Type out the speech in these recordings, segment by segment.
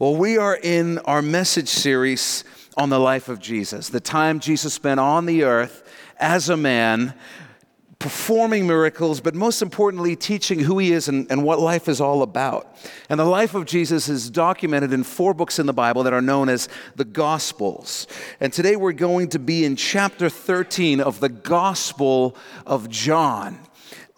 Well, we are in our message series on the life of Jesus, the time Jesus spent on the earth as a man, performing miracles, but most importantly, teaching who he is and, and, what life is all about. And the life of Jesus is documented in four books in the Bible that are known as the Gospels. And today we're going to be in chapter 13 of the Gospel of John.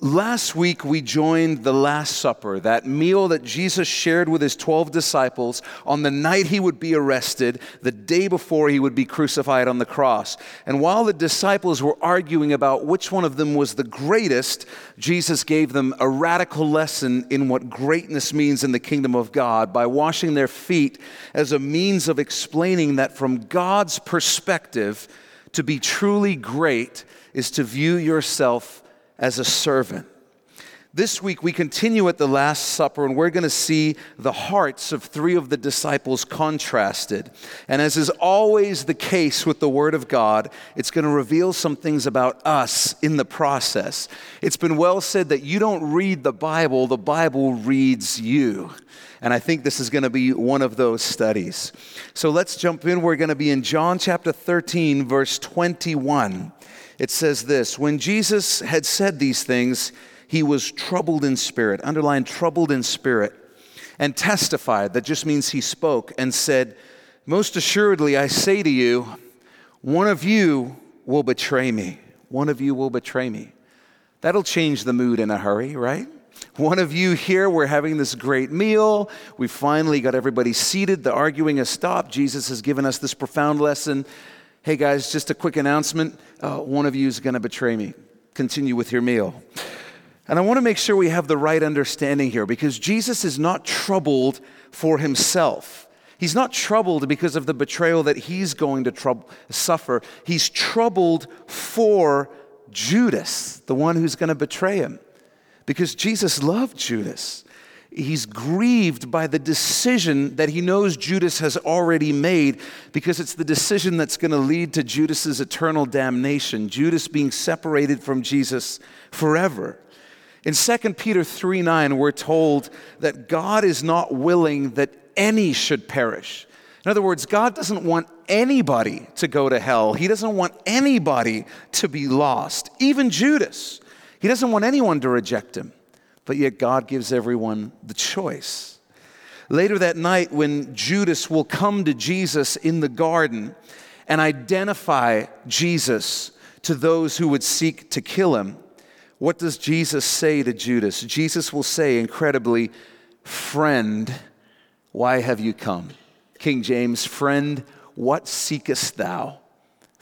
Last week, we joined the Last Supper, that meal that Jesus shared with his 12 disciples on the night he would be arrested, the day before he would be crucified on the cross. And while the disciples were arguing about which one of them was the greatest, Jesus gave them a radical lesson in what greatness means in the kingdom of God by washing their feet as a means of explaining that from God's perspective, to be truly great is to view yourself as a servant. This week, we continue at the Last Supper, and we're going to see the hearts of three of the disciples contrasted. And as is always the case with the Word of God, it's going to reveal some things about us in the process. It's been well said that you don't read the Bible, the Bible reads you. And I think this is going to be one of those studies. So let's jump in. We're going to be in John chapter 13, verse 21 it says this When Jesus had said these things, he was troubled in spirit, underline troubled in spirit, and testified, that just means he spoke, and said, Most assuredly, I say to you, one of you will betray me. One of you will betray me. That'll change the mood in a hurry, right? One of you here, we're having this great meal. We finally got everybody seated. The arguing has stopped. Jesus has given us this profound lesson. Hey guys, just a quick announcement. Uh, one of you is going to betray me. Continue with your meal. And I want to make sure we have the right understanding here because Jesus is not troubled for himself. He's not troubled because of the betrayal that he's going to suffer. He's troubled for Judas, the one who's going to betray him, because Jesus loved Judas he's grieved by the decision that he knows Judas has already made because it's the decision that's going to lead to Judas's eternal damnation, Judas being separated from Jesus forever. In 2 Peter 3 9, we're told that God is not willing that any should perish. In other words, God doesn't want anybody to go to hell. He doesn't want anybody to be lost, even Judas. He doesn't want anyone to reject him but yet God gives everyone the choice. Later that night, when Judas will come to Jesus in the garden and identify Jesus to those who would seek to kill him, what does Jesus say to Judas? Jesus will say incredibly, Friend, why have you come? King James, friend, what seekest thou?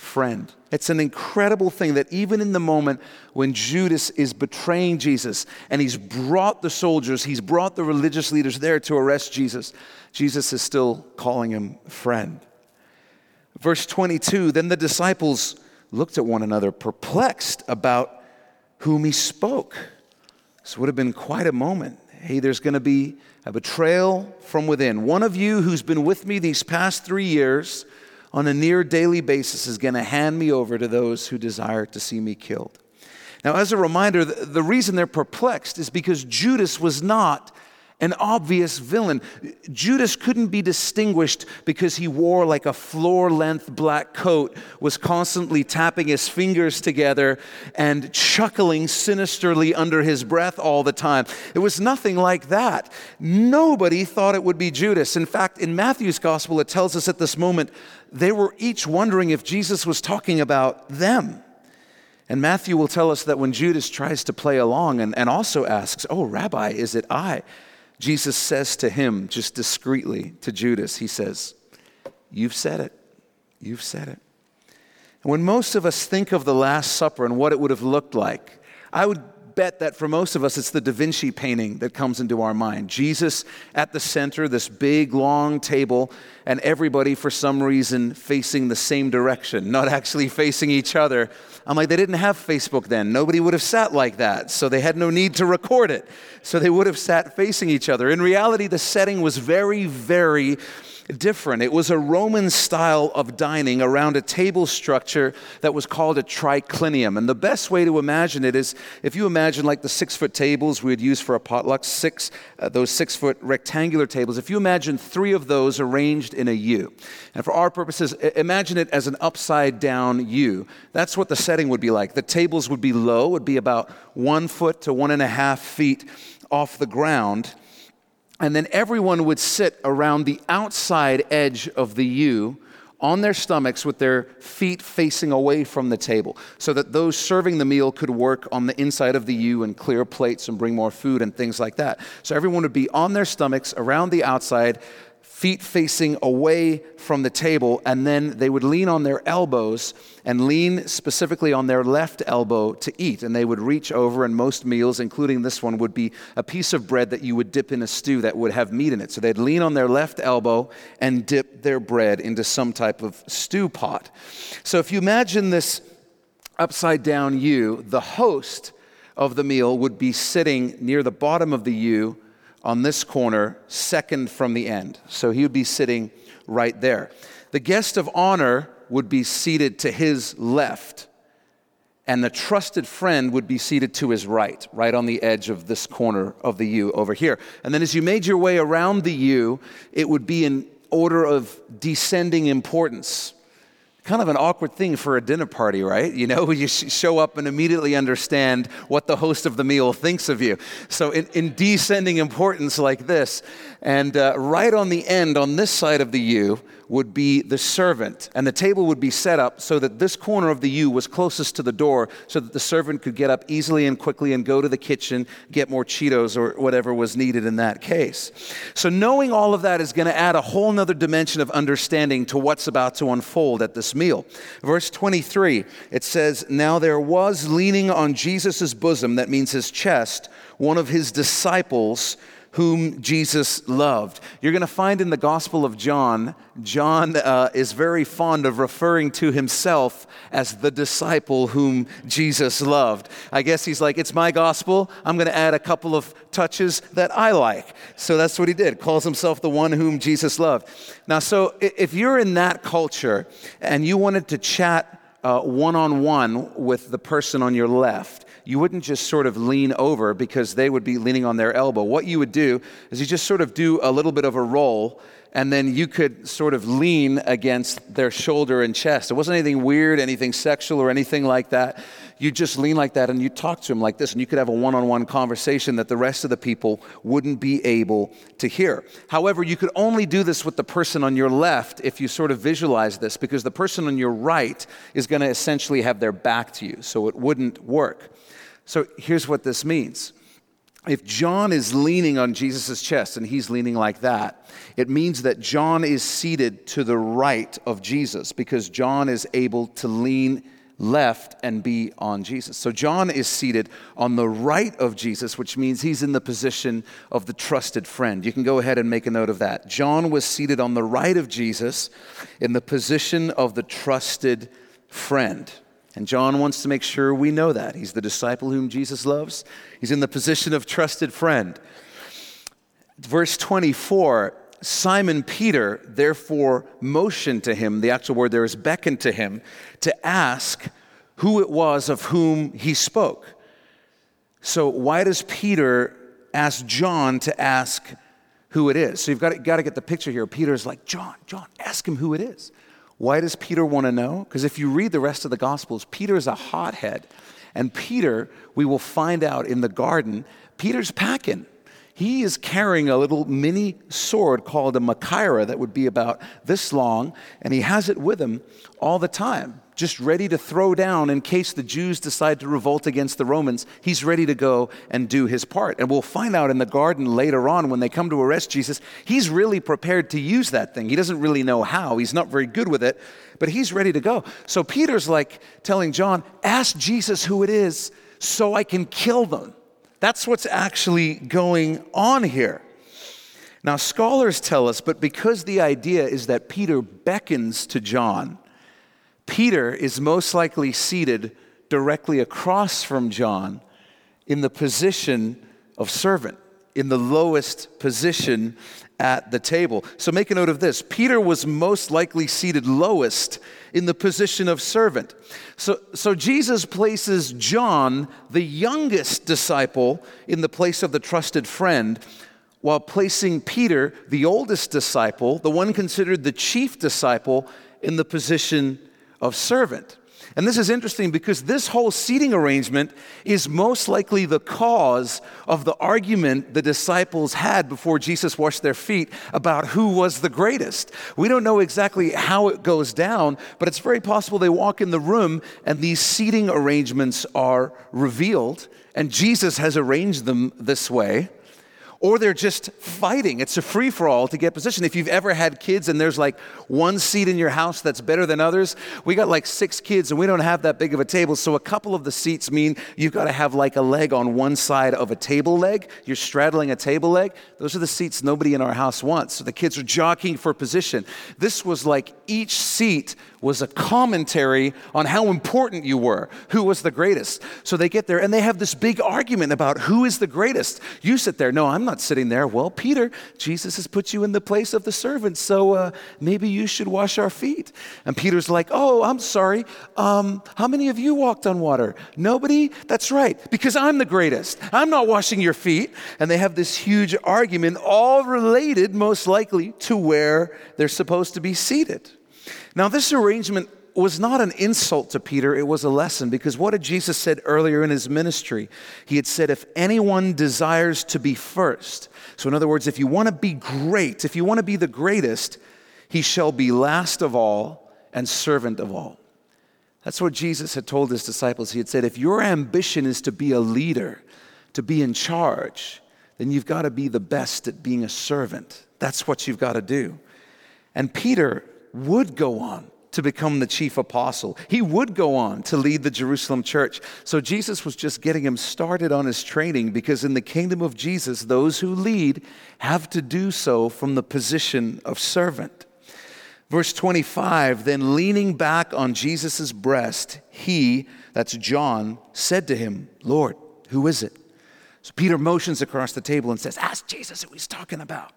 friend. It's an incredible thing that even in the moment when Judas is betraying Jesus and he's brought the soldiers, he's brought the religious leaders there to arrest Jesus, Jesus is still calling him friend. Verse 22 Then the disciples looked at one another, perplexed about whom he spoke. This would have been quite a moment. Hey, there's going to be a betrayal from within. One of you who's been with me these past three years on a near daily basis is going to hand me over to those who desire to see me killed. Now, as a reminder, the, reason they're perplexed is because Judas was not an obvious villain. Judas couldn't be distinguished because he wore like a floor length black coat, was constantly tapping his fingers together and chuckling sinisterly under his breath all the time. It was nothing like that. Nobody thought it would be Judas. In fact, in Matthew's gospel, it tells us at this moment they were each wondering if Jesus was talking about them. And Matthew will tell us that when Judas tries to play along and, and also asks, Oh, Rabbi, is it I? Jesus says to him, just discreetly to Judas, He says, You've said it. You've said it. And when most of us think of the Last Supper and what it would have looked like, I would bet that for most of us, it's the Da Vinci painting that comes into our mind. Jesus at the center, this big, long table, and everybody, for some reason, facing the same direction, not actually facing each other. I'm like, they didn't have Facebook then. Nobody would have sat like that. So they had no need to record it. So they would have sat facing each other. In reality, the setting was very, very different. It was a Roman style of dining around a table structure that was called a triclinium. And the best way to imagine it is if you imagine like the six foot tables we would use for a potluck, six, uh, those six foot rectangular tables, if you imagine three of those arranged in a U. And for our purposes, imagine it as an upside down U. That's what the setting would be like. The tables would be low, would be about one foot to one and a half feet off the ground and then everyone would sit around the outside edge of the U on their stomachs with their feet facing away from the table so that those serving the meal could work on the inside of the U and clear plates and bring more food and things like that. So everyone would be on their stomachs around the outside, feet facing away from the table, and then they would lean on their elbows and lean specifically on their left elbow to eat. And they would reach over, and most meals, including this one, would be a piece of bread that you would dip in a stew that would have meat in it. So they'd lean on their left elbow and dip their bread into some type of stew pot. So if you imagine this upside down U, the host of the meal would be sitting near the bottom of the U on this corner, second from the end. So he would be sitting right there. The guest of honor would be seated to his left, and the trusted friend would be seated to his right, right on the edge of this corner of the U over here. And then as you made your way around the U, it would be in order of descending importance kind of an awkward thing for a dinner party, right? You know, you show up and immediately understand what the host of the meal thinks of you. So, in, in descending importance like this, and uh, right on the end, on this side of the U, would be the servant. And the table would be set up so that this corner of the U was closest to the door so that the servant could get up easily and quickly and go to the kitchen, get more Cheetos or whatever was needed in that case. So, knowing all of that is going to add a whole nother dimension of understanding to what's about to unfold at this meal. Verse 23, it says, Now there was leaning on Jesus' bosom, that means his chest, one of his disciples whom Jesus loved. You're going to find in the Gospel of John, John uh, is very fond of referring to himself as the disciple whom Jesus loved. I guess he's like, it's my gospel. I'm going to add a couple of touches that I like. So that's what he did, calls himself the one whom Jesus loved. Now, so if you're in that culture and you wanted to chat one on one with the person on your left, you wouldn't just sort of lean over because they would be leaning on their elbow. What you would do is you just sort of do a little bit of a roll and then you could sort of lean against their shoulder and chest. It wasn't anything weird, anything sexual, or anything like that. You just lean like that and you talk to them like this, and you could have a one on one conversation that the rest of the people wouldn't be able to hear. However, you could only do this with the person on your left if you sort of visualize this, because the person on your right is going to essentially have their back to you, so it wouldn't work. So here's what this means. If John is leaning on Jesus' chest and he's leaning like that, it means that John is seated to the right of Jesus because John is able to lean left and be on Jesus. So John is seated on the right of Jesus, which means he's in the position of the trusted friend. You can go ahead and make a note of that. John was seated on the right of Jesus in the position of the trusted friend. And John wants to make sure we know that. He's the disciple whom Jesus loves, he's in the position of trusted friend. Verse 24 Simon Peter therefore motioned to him, the actual word there is beckoned to him, to ask who it was of whom he spoke. So, why does Peter ask John to ask who it is? So, you've got to, got to get the picture here. Peter's like, John, John, ask him who it is. Why does Peter want to know? Because if you read the rest of the Gospels, Peter is a hothead. And Peter, we will find out in the garden, Peter's packing. He is carrying a little mini sword called a Machaira that would be about this long, and he has it with him all the time just ready to throw down in case the Jews decide to revolt against the Romans. He's ready to go and do his part. And we'll find out in the garden later on when they come to arrest Jesus, he's really prepared to use that thing. He doesn't really know how, he's not very good with it, but he's ready to go. So Peter's like telling John, Ask Jesus who it is so I can kill them. That's what's actually going on here. Now, scholars tell us, but because the idea is that Peter beckons to John, Peter is most likely seated directly across from John in the position of servant, in the lowest position at the table. So make a note of this Peter was most likely seated lowest in the position of servant. So, so Jesus places John, the youngest disciple, in the place of the trusted friend, while placing Peter, the oldest disciple, the one considered the chief disciple, in the position of servant. And this is interesting because this whole seating arrangement is most likely the cause of the argument the disciples had before Jesus washed their feet about who was the greatest. We don't know exactly how it goes down, but it's very possible they walk in the room and these seating arrangements are revealed, and Jesus has arranged them this way or they're just fighting. It's a free for all to get position. If you've ever had kids and there's like one seat in your house that's better than others, we got like six kids and we don't have that big of a table. So a couple of the seats mean you've got to have like a leg on one side of a table leg. You're straddling a table leg. Those are the seats nobody in our house wants. So the kids are jockeying for position. This was like each seat was a commentary on how important you were, who was the greatest. So they get there and they have this big argument about who is the greatest. You sit there, no, I'm not sitting there. Well, Peter, Jesus has put you in the place of the servant, so uh, maybe you should wash our feet. And Peter's like, oh, I'm sorry. Um, how many of you walked on water? Nobody? That's right, because I'm the greatest. I'm not washing your feet. And they have this huge argument, all related most likely to where they're supposed to be seated. Now, this arrangement was not an insult to Peter, it was a lesson because what had Jesus said earlier in his ministry? He had said, If anyone desires to be first, so in other words, if you want to be great, if you want to be the greatest, he shall be last of all and servant of all. That's what Jesus had told his disciples. He had said, If your ambition is to be a leader, to be in charge, then you've got to be the best at being a servant. That's what you've got to do. And Peter would go on to become the chief apostle. He would go on to lead the Jerusalem church. So Jesus was just getting him started on his training because in the kingdom of Jesus, those who lead have to do so from the position of servant. Verse 25 Then leaning back on Jesus' breast, he, that's John, said to him, Lord, who is it? So Peter motions across the table and says, Ask Jesus who he's talking about.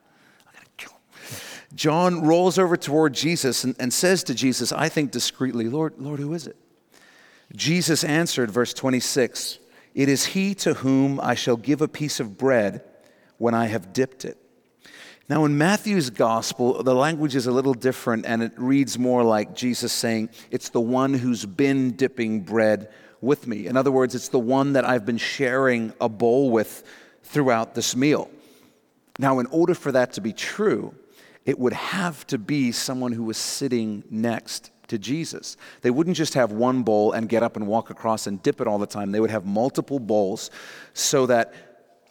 John rolls over toward Jesus and, and says to Jesus, I think discreetly, Lord, Lord, who is it? Jesus answered, verse 26, It is he to whom I shall give a piece of bread when I have dipped it. Now, in Matthew's gospel, the language is a little different and it reads more like Jesus saying, It's the one who's been dipping bread with me. In other words, it's the one that I've been sharing a bowl with throughout this meal. Now, in order for that to be true, it would have to be someone who was sitting next to Jesus. They wouldn't just have one bowl and get up and walk across and dip it all the time. They would have multiple bowls so that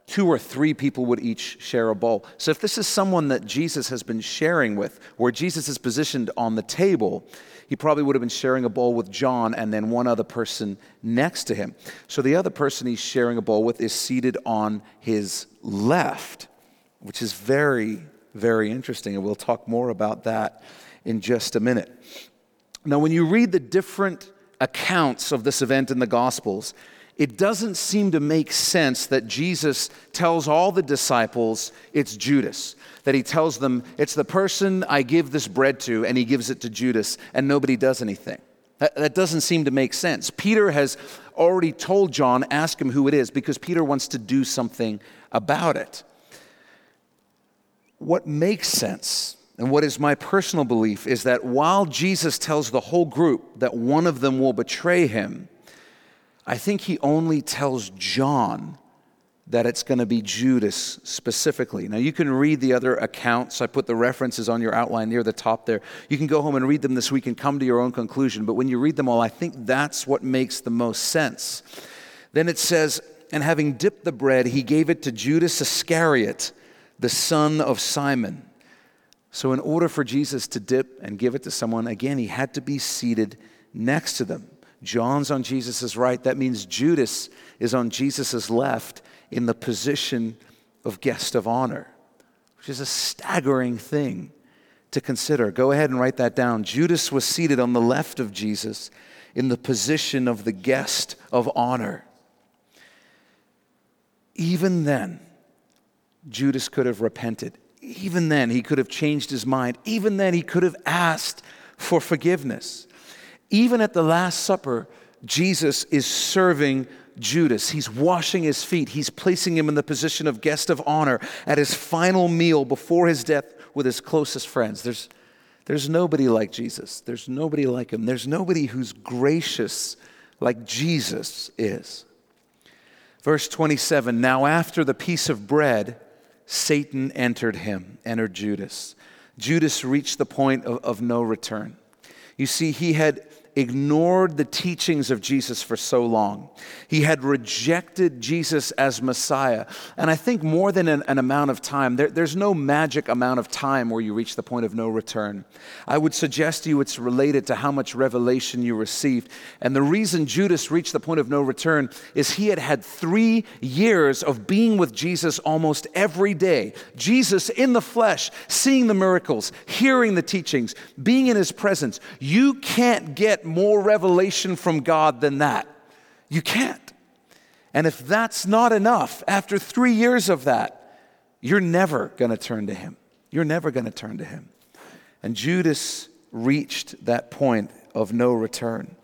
two or three people would each share a bowl. So if this is someone that Jesus has been sharing with, where Jesus is positioned on the table, he probably would have been sharing a bowl with John and then one other person next to him. So the other person he's sharing a bowl with is seated on his left, which is very very interesting, and we'll talk more about that in just a minute. Now, when you read the different accounts of this event in the Gospels, it doesn't seem to make sense that Jesus tells all the disciples it's Judas, that he tells them it's the person I give this bread to, and he gives it to Judas, and nobody does anything. That, that doesn't seem to make sense. Peter has already told John, ask him who it is, because Peter wants to do something about it what makes sense and what is my personal belief is that while Jesus tells the whole group that one of them will betray him, I think he only tells John that it's going to be Judas specifically. Now, you can read the other accounts. I put the references on your outline near the top there. You can go home and read them this week and come to your own conclusion. But when you read them all, I think that's what makes the most sense. Then it says, And having dipped the bread, he gave it to Judas Iscariot the son of Simon. So, in order for Jesus to dip and give it to someone, again, he had to be seated next to them. John's on Jesus' right. That means Judas is on Jesus' left in the position of guest of honor, which is a staggering thing to consider. Go ahead and write that down. Judas was seated on the left of Jesus in the position of the guest of honor. Even then, Judas could have repented. even then he could have changed his mind. Even then he could have asked for forgiveness. Even at the Last Supper, Jesus is serving Judas. He's washing his feet. He's placing him in the position of guest of honor at his final meal before his death with his closest friends. There's, there's nobody like Jesus. There's nobody like him. There's nobody who's gracious like Jesus is. Verse 27 Now, after the piece of bread, Satan entered him, entered Judas. Judas reached the point of, of no return. You see, he had ignored the teachings of Jesus for so long. He had rejected Jesus as Messiah. And I think more than an, an amount of time, there, there's no magic amount of time where you reach the point of no return. I would suggest to you it's related to how much revelation you received. And the reason Judas reached the point of no return is he had had three years of being with Jesus almost every day. Jesus in the flesh, seeing the miracles, hearing the teachings, being in his presence. You can't get more revelation from God than that. You can't. And if that's not enough, after three years of that, you're never going to turn to Him. You're never going to turn to Him. And Judas reached that point of no return.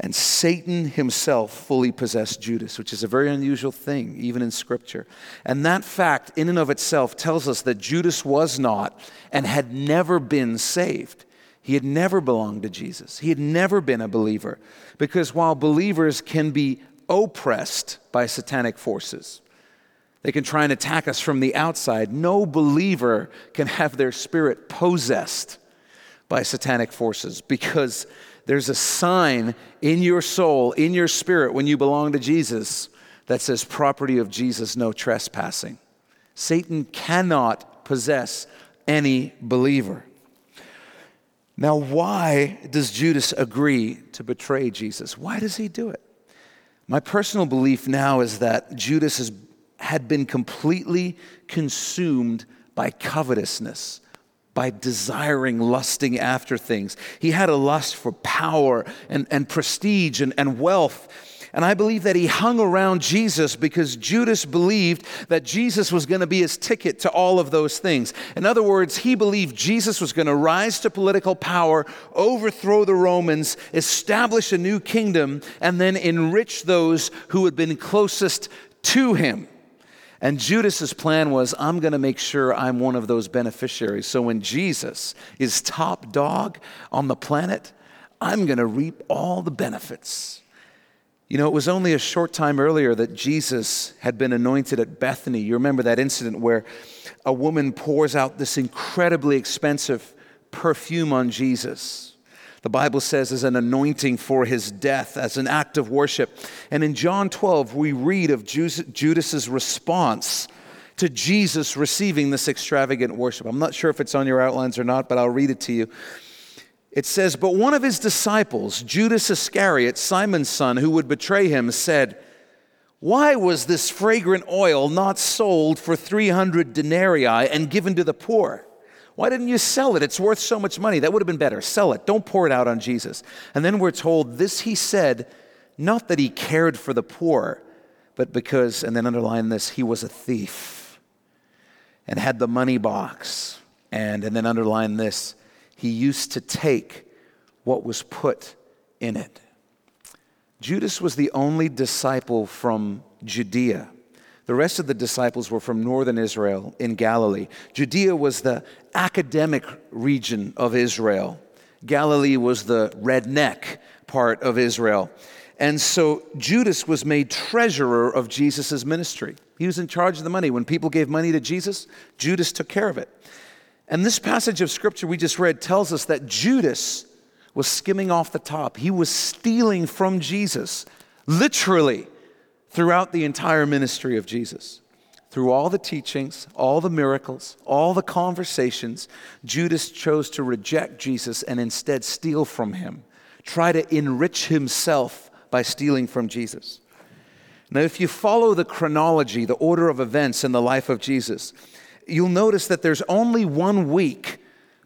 And Satan himself fully possessed Judas, which is a very unusual thing, even in Scripture. And that fact, in and of itself, tells us that Judas was not and had never been saved. He had never belonged to Jesus. He had never been a believer. Because while believers can be oppressed by satanic forces, they can try and attack us from the outside. No believer can have their spirit possessed by satanic forces because there's a sign in your soul, in your spirit, when you belong to Jesus that says, property of Jesus, no trespassing. Satan cannot possess any believer. Now, why does Judas agree to betray Jesus? Why does he do it? My personal belief now is that Judas has, had been completely consumed by covetousness, by desiring, lusting after things. He had a lust for power and, and prestige and, and wealth and I believe that he hung around Jesus because Judas believed that Jesus was going to be his ticket to all of those things. In other words, he believed Jesus was going to rise to political power, overthrow the Romans, establish a new kingdom, and then enrich those who had been closest to him. And Judas's plan was I'm going to make sure I'm one of those beneficiaries. So when Jesus is top dog on the planet, I'm going to reap all the benefits. You know, it was only a short time earlier that Jesus had been anointed at Bethany. You remember that incident where a woman pours out this incredibly expensive perfume on Jesus. The Bible says as an anointing for his death, as an act of worship. And in John 12, we read of Judas's response to Jesus receiving this extravagant worship. I'm not sure if it's on your outlines or not, but I'll read it to you. It says, But one of his disciples, Judas Iscariot, Simon's son, who would betray him, said, Why was this fragrant oil not sold for 300 denarii and given to the poor? Why didn't you sell it? It's worth so much money. That would have been better. Sell it. Don't pour it out on Jesus. And then we're told this he said, not that he cared for the poor, but because, and then underline this, he was a thief and had the money box. And, and then underline this, he used to take what was put in it. Judas was the only disciple from Judea. The rest of the disciples were from northern Israel in Galilee. Judea was the academic region of Israel. Galilee was the redneck part of Israel. And so Judas was made treasurer of Jesus' ministry. He was in charge of the money. When people gave money to Jesus, Judas took care of it. And this passage of scripture we just read tells us that Judas was skimming off the top. He was stealing from Jesus, literally, throughout the entire ministry of Jesus. Through all the teachings, all the miracles, all the conversations, Judas chose to reject Jesus and instead steal from him, try to enrich himself by stealing from Jesus. Now, if you follow the chronology, the order of events in the life of Jesus, you'll notice that there's only one week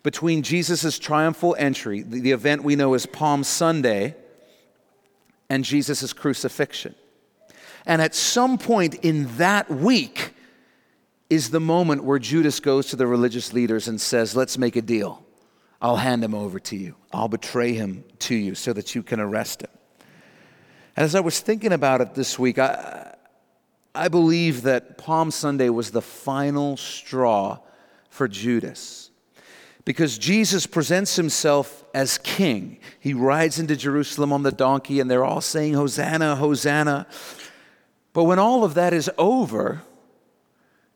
between Jesus' triumphal entry, the, event we know as Palm Sunday, and Jesus' crucifixion. And at some point in that week, is the moment where Judas goes to the religious leaders and says, Let's make a deal. I'll hand him over to you. I'll betray him to you so that you can arrest him. And as I was thinking about it this week, I, I believe that Palm Sunday was the final straw for Judas. Because Jesus presents himself as king. He rides into Jerusalem on the donkey, and they're all saying, Hosanna, Hosanna. But when all of that is over,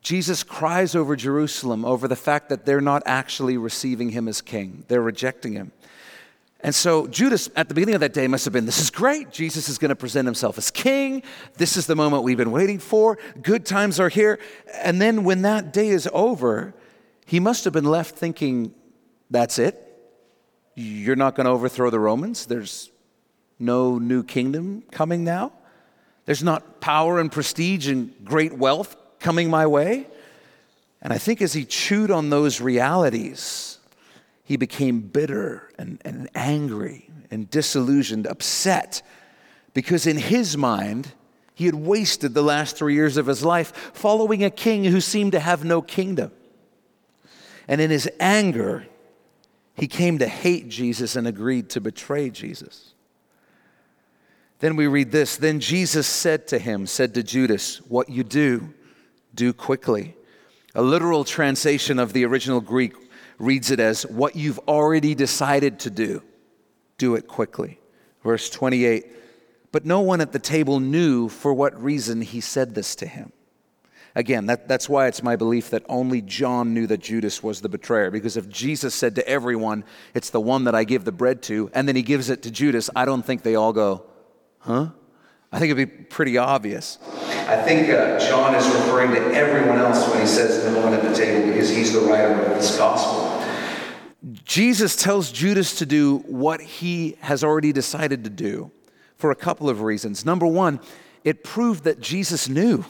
Jesus cries over Jerusalem over the fact that they're not actually receiving him as king, they're rejecting him. And so Judas, at the beginning of that day, must have been this is great. Jesus is going to present himself as king. This is the moment we've been waiting for. Good times are here. And then when that day is over, he must have been left thinking, that's it? You're not going to overthrow the Romans? There's no new kingdom coming now? There's not power and prestige and great wealth coming my way? And I think as he chewed on those realities, he became bitter and, and angry and disillusioned, upset, because in his mind, he had wasted the last three years of his life following a king who seemed to have no kingdom. And in his anger, he came to hate Jesus and agreed to betray Jesus. Then we read this Then Jesus said to him, said to Judas, What you do, do quickly. A literal translation of the original Greek reads it as, What you've already decided to do, do it quickly. Verse 28 But no one at the table knew for what reason he said this to him. Again, that, that's why it's my belief that only John knew that Judas was the betrayer. Because if Jesus said to everyone, It's the one that I give the bread to, and then he gives it to Judas, I don't think they all go, Huh? I think it'd be pretty obvious. I think uh, John is referring to everyone else when he says no one at the table because he's the writer of this gospel. Jesus tells Judas to do what he has already decided to do for a couple of reasons. Number one, it proved that Jesus knew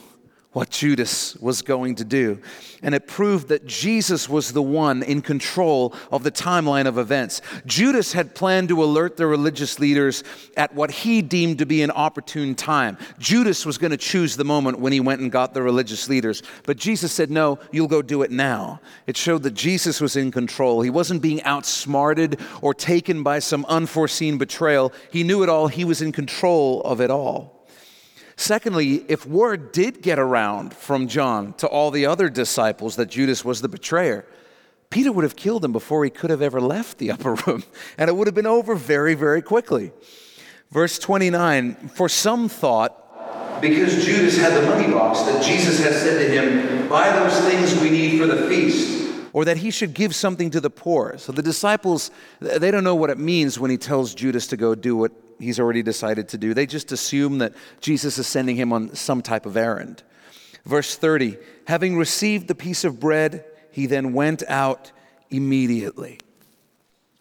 what Judas was going to do. And it proved that Jesus was the one in control of the timeline of events. Judas had planned to alert the religious leaders at what he deemed to be an opportune time. Judas was going to choose the moment when he went and got the religious leaders. But Jesus said, No, you'll go do it now. It showed that Jesus was in control. He wasn't being outsmarted or taken by some unforeseen betrayal. He knew it all, he was in control of it all. Secondly, if word did get around from John to all the other disciples that Judas was the betrayer, Peter would have killed him before he could have ever left the upper room, and it would have been over very, very quickly. Verse 29 For some thought, because Judas had the money box, that Jesus had said to him, Buy those things we need for the feast or that he should give something to the poor. So the disciples, they don't know what it means when he tells Judas to go do what he's already decided to do. They just assume that Jesus is sending him on some type of errand. Verse 30 Having received the piece of bread, he then went out immediately.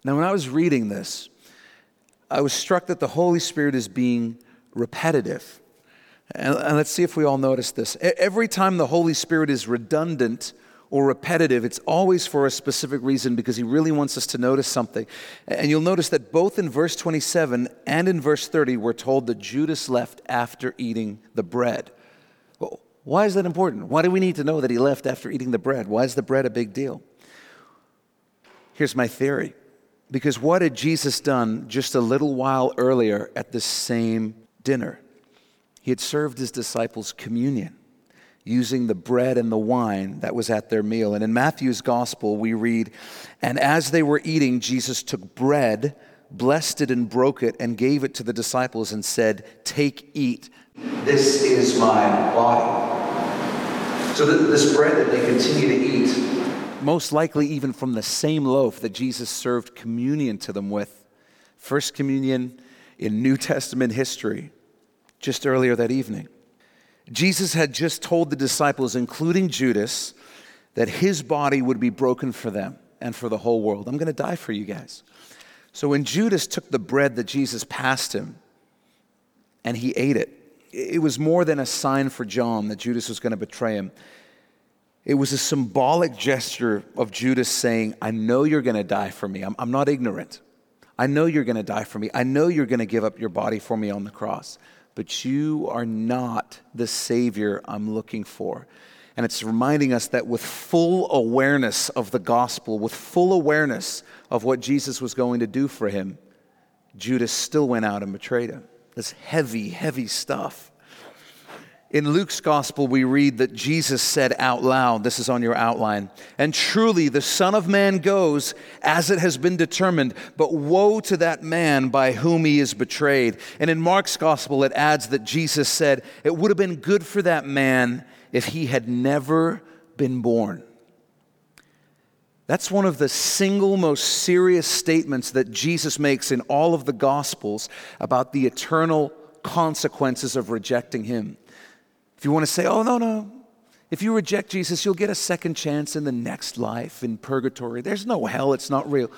Now, when I was reading this, I was struck that the Holy Spirit is being repetitive. And, let's see if we all notice this. Every time the Holy Spirit is redundant, or repetitive, it's always for a specific reason because he really wants us to notice something. And you'll notice that both in verse 27 and in verse 30, we're told that Judas left after eating the bread. Well, why is that important? Why do we need to know that he left after eating the bread? Why is the bread a big deal? Here's my theory. Because what had Jesus done just a little while earlier at the same dinner? He had served his disciples communion using the bread and the wine that was at their meal. And in Matthew's gospel, we read, And as they were eating, Jesus took bread, blessed it, and broke it, and gave it to the disciples and said, Take, eat. This is my body. So this bread that they continue to eat, most likely even from the same loaf that Jesus served communion to them with, first communion in New Testament history, just earlier that evening. Jesus had just told the disciples, including Judas, that his body would be broken for them and for the whole world. I'm going to die for you guys. So when Judas took the bread that Jesus passed him and he ate it, it was more than a sign for John that Judas was going to betray him. It was a symbolic gesture of Judas saying, I know you're going to die for me. I'm, I'm not ignorant. I know you're going to die for me. I know you're going to give up your body for me on the cross but you are not the Savior I'm looking for. And it's reminding us that with full awareness of the gospel, with full awareness of what Jesus was going to do for him, Judas still went out and betrayed him. This heavy, heavy stuff. In Luke's gospel, we read that Jesus said out loud, this is on your outline, and truly the Son of Man goes as it has been determined, but woe to that man by whom he is betrayed. And in Mark's gospel, it adds that Jesus said, it would have been good for that man if he had never been born. That's one of the single most serious statements that Jesus makes in all of the Gospels about the eternal consequences of rejecting him. If you want to say, oh, no, no, if you reject Jesus, you'll get a second chance in the next life in purgatory. There's no hell, it's not real.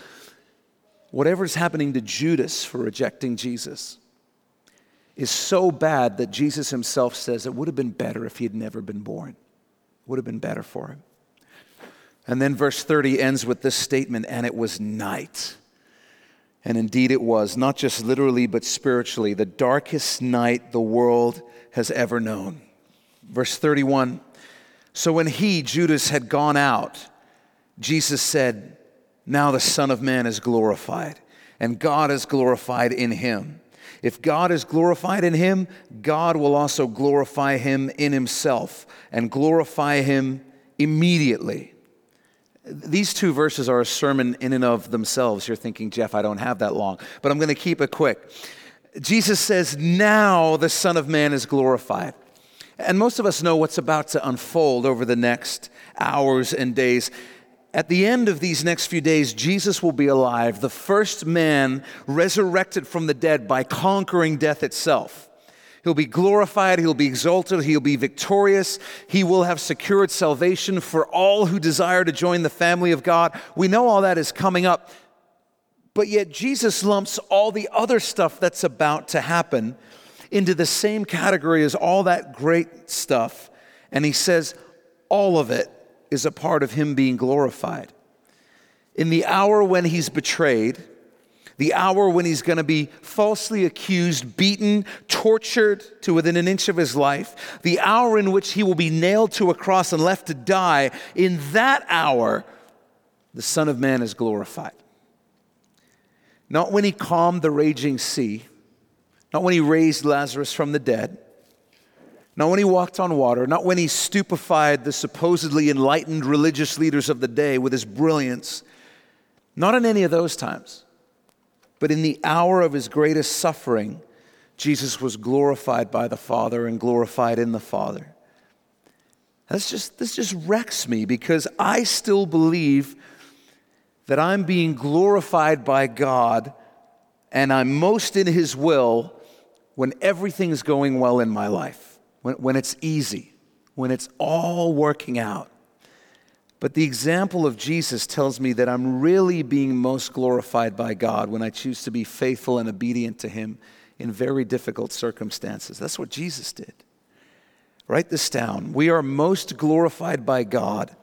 Whatever's happening to Judas for rejecting Jesus is so bad that Jesus himself says it would have been better if he had never been born. It would have been better for him. And then verse 30 ends with this statement and it was night. And indeed it was, not just literally, but spiritually, the darkest night the world has ever known. Verse 31 So when he, Judas, had gone out, Jesus said, Now the Son of Man is glorified, and God is glorified in him. If God is glorified in him, God will also glorify him in himself and glorify him immediately. These two verses are a sermon in and of themselves. You're thinking, Jeff, I don't have that long, but I'm going to keep it quick. Jesus says, Now the Son of Man is glorified. And most of us know what's about to unfold over the next hours and days. At the end of these next few days, Jesus will be alive, the first man resurrected from the dead by conquering death itself. He'll be glorified, he'll be exalted, he'll be victorious. He will have secured salvation for all who desire to join the family of God. We know all that is coming up. But yet, Jesus lumps all the other stuff that's about to happen into the same category as all that great stuff. And he says, all of it is a part of him being glorified. In the hour when he's betrayed, the hour when he's going to be falsely accused, beaten, tortured to within an inch of his life, the hour in which he will be nailed to a cross and left to die, in that hour, the Son of Man is glorified. Not when he calmed the raging sea, not when he raised Lazarus from the dead, not when he walked on water, not when he stupefied the supposedly enlightened religious leaders of the day with his brilliance, not in any of those times, but in the hour of his greatest suffering, Jesus was glorified by the Father and glorified in the Father. That's just, this just wrecks me because I still believe that I'm being glorified by God and I'm most in His will when everything's going well in my life, when, when it's easy, when it's all working out. But the example of Jesus tells me that I'm really being most glorified by God when I choose to be faithful and obedient to Him in very difficult circumstances. That's what Jesus did. Write this down. We are most glorified by God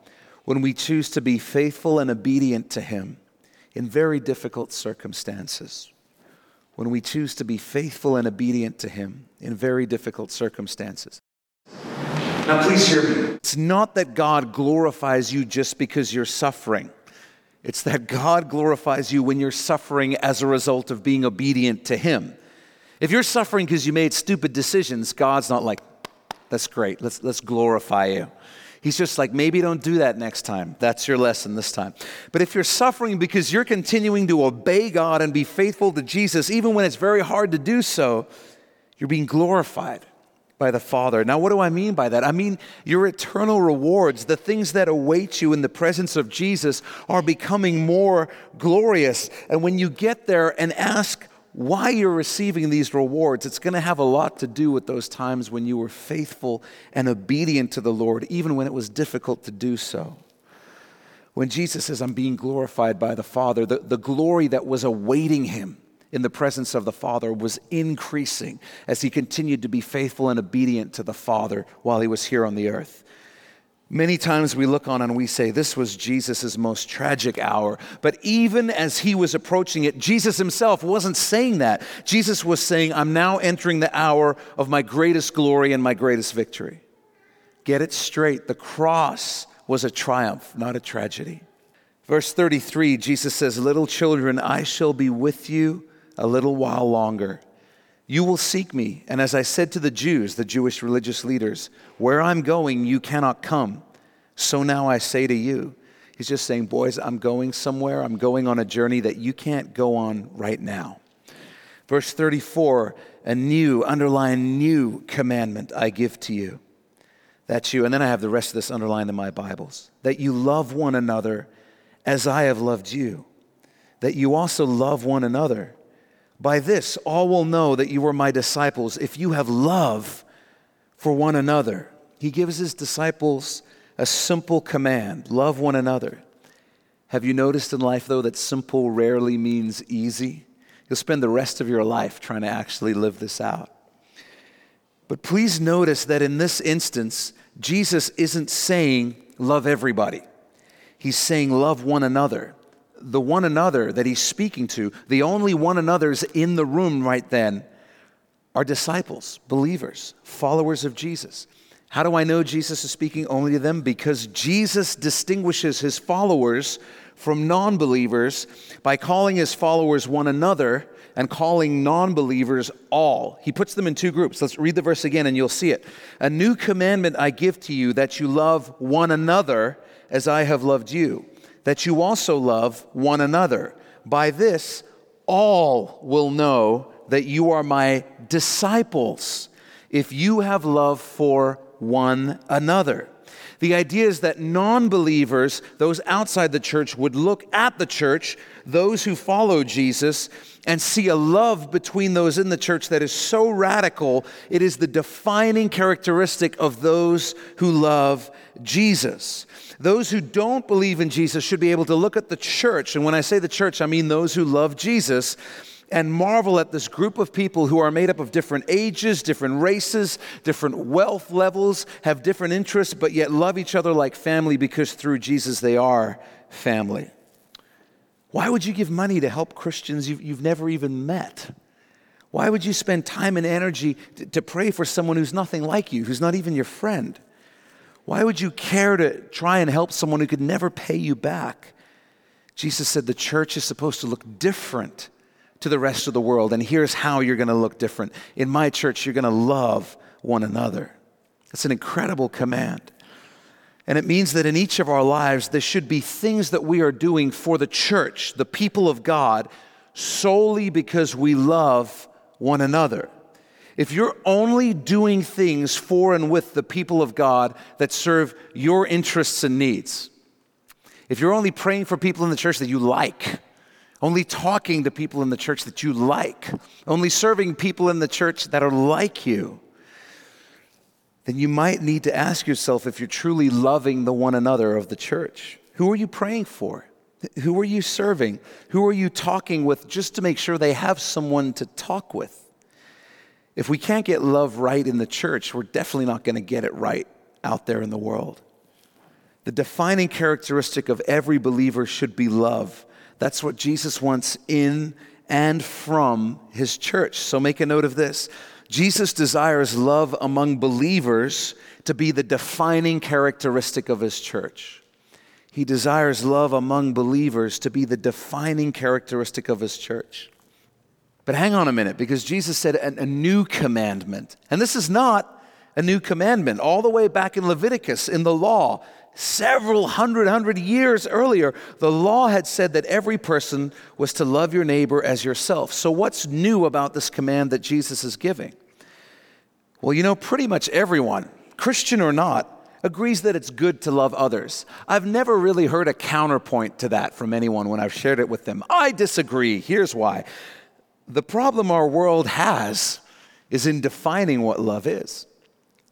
when we choose to be faithful and obedient to Him in very difficult circumstances when we choose to be faithful and obedient to Him in very difficult circumstances. Now, please hear me. It's not that God glorifies you just because you're suffering. It's that God glorifies you when you're suffering as a result of being obedient to Him. If you're suffering because you made stupid decisions, God's not like, that's great, let's, let's glorify you. He's just like, maybe don't do that next time. That's your lesson this time. But if you're suffering because you're continuing to obey God and be faithful to Jesus, even when it's very hard to do so, you're being glorified by the Father. Now, what do I mean by that? I mean, your eternal rewards, the things that await you in the presence of Jesus, are becoming more glorious. And when you get there and ask, why you're receiving these rewards, it's going to have a lot to do with those times when you were faithful and obedient to the Lord, even when it was difficult to do so. When Jesus says, I'm being glorified by the Father, the, the glory that was awaiting him in the presence of the Father was increasing as he continued to be faithful and obedient to the Father while he was here on the earth. Many times we look on and we say, This was Jesus' most tragic hour. But even as he was approaching it, Jesus himself wasn't saying that. Jesus was saying, I'm now entering the hour of my greatest glory and my greatest victory. Get it straight. The cross was a triumph, not a tragedy. Verse 33, Jesus says, Little children, I shall be with you a little while longer. You will seek me. And as I said to the Jews, the Jewish religious leaders, where I'm going, you cannot come. So now I say to you, He's just saying, Boys, I'm going somewhere. I'm going on a journey that you can't go on right now. Verse 34 a new, underline new commandment I give to you. That's you. And then I have the rest of this underlined in my Bibles that you love one another as I have loved you, that you also love one another. By this, all will know that you are my disciples if you have love for one another. He gives his disciples a simple command love one another. Have you noticed in life, though, that simple rarely means easy? You'll spend the rest of your life trying to actually live this out. But please notice that in this instance, Jesus isn't saying love everybody. He's saying love one another. The one another that he's speaking to, the only one another's in the room right then, are disciples, believers, followers of Jesus. How do I know Jesus is speaking only to them? Because Jesus distinguishes his followers from non believers by calling his followers one another and calling non believers all. He puts them in two groups. Let's read the verse again and you'll see it. A new commandment I give to you that you love one another as I have loved you, that you also love one another. By this, all will know that you are my disciples if you have love for one another. The idea is that non believers, those outside the church, would look at the church, those who follow Jesus, and see a love between those in the church that is so radical, it is the defining characteristic of those who love Jesus. Those who don't believe in Jesus should be able to look at the church, and when I say the church, I mean those who love Jesus and marvel at this group of people who are made up of different ages, different races, different wealth levels, have different interests, but yet love each other like family because through Jesus they are family. Why would you give money to help Christians you've, you've never even met? Why would you spend time and energy to, to pray for someone who's nothing like you, who's not even your friend? Why would you care to try and help someone who could never pay you back? Jesus said the church is supposed to look different to the rest of the world. And here's how you're going to look different. In my church, you're going to love one another. It's an incredible command. And it means that in each of our lives, there should be things that we are doing for the church, the people of God, solely because we love one another. If you're only doing things for and with the people of God that serve your interests and needs, if you're only praying for people in the church that you like, only talking to people in the church that you like, only serving people in the church that are like you, then you might need to ask yourself if you're truly loving the one another of the church. Who are you praying for? Who are you serving? Who are you talking with just to make sure they have someone to talk with? If we can't get love right in the church, we're definitely not going to get it right out there in the world. The defining characteristic of every believer should be love. That's what Jesus wants in and from his church. So make a note of this. Jesus desires love among believers to be the defining characteristic of his church. He desires love among believers to be the defining characteristic of his church. But hang on a minute, because Jesus said a, new commandment. And this is not a new commandment. All the way back in Leviticus, in the law, several hundred, hundred years earlier, the law had said that every person was to love your neighbor as yourself. So, what's new about this command that Jesus is giving? Well, you know, pretty much everyone, Christian or not, agrees that it's good to love others. I've never really heard a counterpoint to that from anyone when I've shared it with them. I disagree. Here's why. The problem our world has is in defining what love is.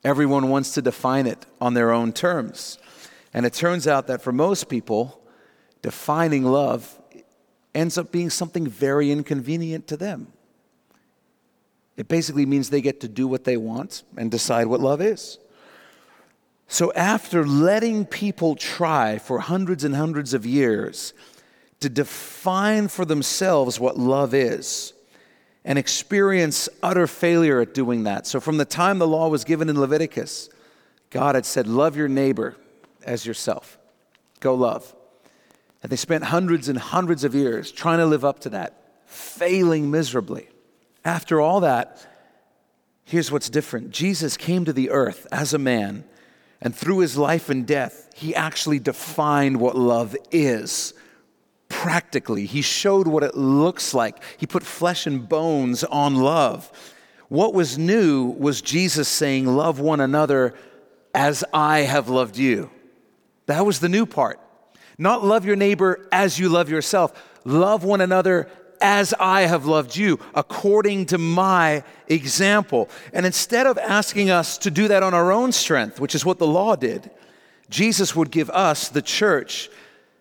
Everyone wants to define it on their own terms. And it turns out that for most people, defining love ends up being something very inconvenient to them. It basically means they get to do what they want and decide what love is. So, after letting people try for hundreds and hundreds of years to define for themselves what love is, and experience utter failure at doing that. So, from the time the law was given in Leviticus God had said, Love your neighbor as yourself. Go love. And they spent hundreds and hundreds of years trying to live up to that, failing miserably. After all that, here's what's different Jesus came to the earth as a man, and through his life and death, he actually defined what love is practically. He showed what it looks like. He put flesh and bones on love. What was new was Jesus saying, Love one another as I have loved you. That was the new part. Not love your neighbor as you love yourself. Love one another as I have loved you, according to my example. And instead of asking us to do that on our own strength, which is what the law did, Jesus would give us, the church,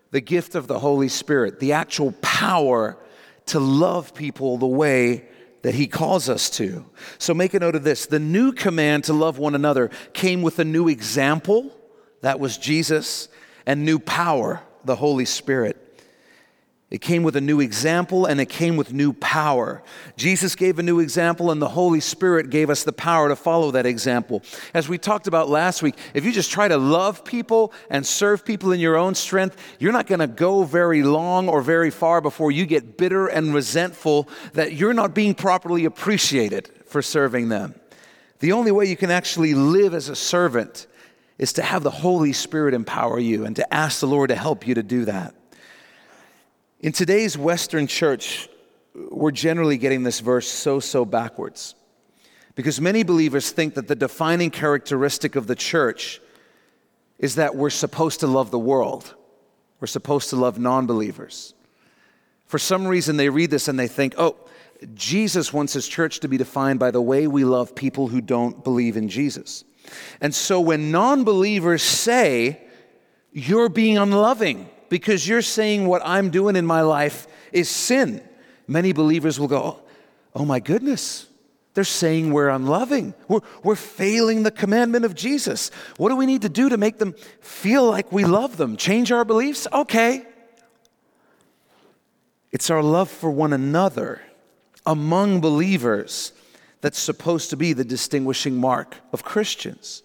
the gift of the Holy Spirit, the actual power to love people the way that he calls us to. So make a note of this the new command to love one another came with a new example, that was Jesus, and new power, the Holy Spirit. It came with a new example and it came with new power. Jesus gave a new example, and the Holy Spirit gave us the power to follow that example. As we talked about last week, if you just try to love people and serve people in your own strength, you're not going to go very long or very far before you get bitter and resentful that you're not being properly appreciated for serving them. The only way you can actually live as a servant is to have the Holy Spirit empower you and to ask the Lord to help you to do that. In today's Western church, we're generally getting this verse so, so backwards. Because many believers think that the defining characteristic of the church is that we're supposed to love the world, we're supposed to love non believers. For some reason, they read this and they think, oh, Jesus wants his church to be defined by the way we love people who don't believe in Jesus. And so when non believers say, you're being unloving, because you're saying what I'm doing in my life is sin. Many believers will go, Oh my goodness, they're saying we're unloving. We're, we're failing the commandment of Jesus. What do we need to do to make them feel like we love them? Change our beliefs? Okay. It's our love for one another among believers that's supposed to be the distinguishing mark of Christians.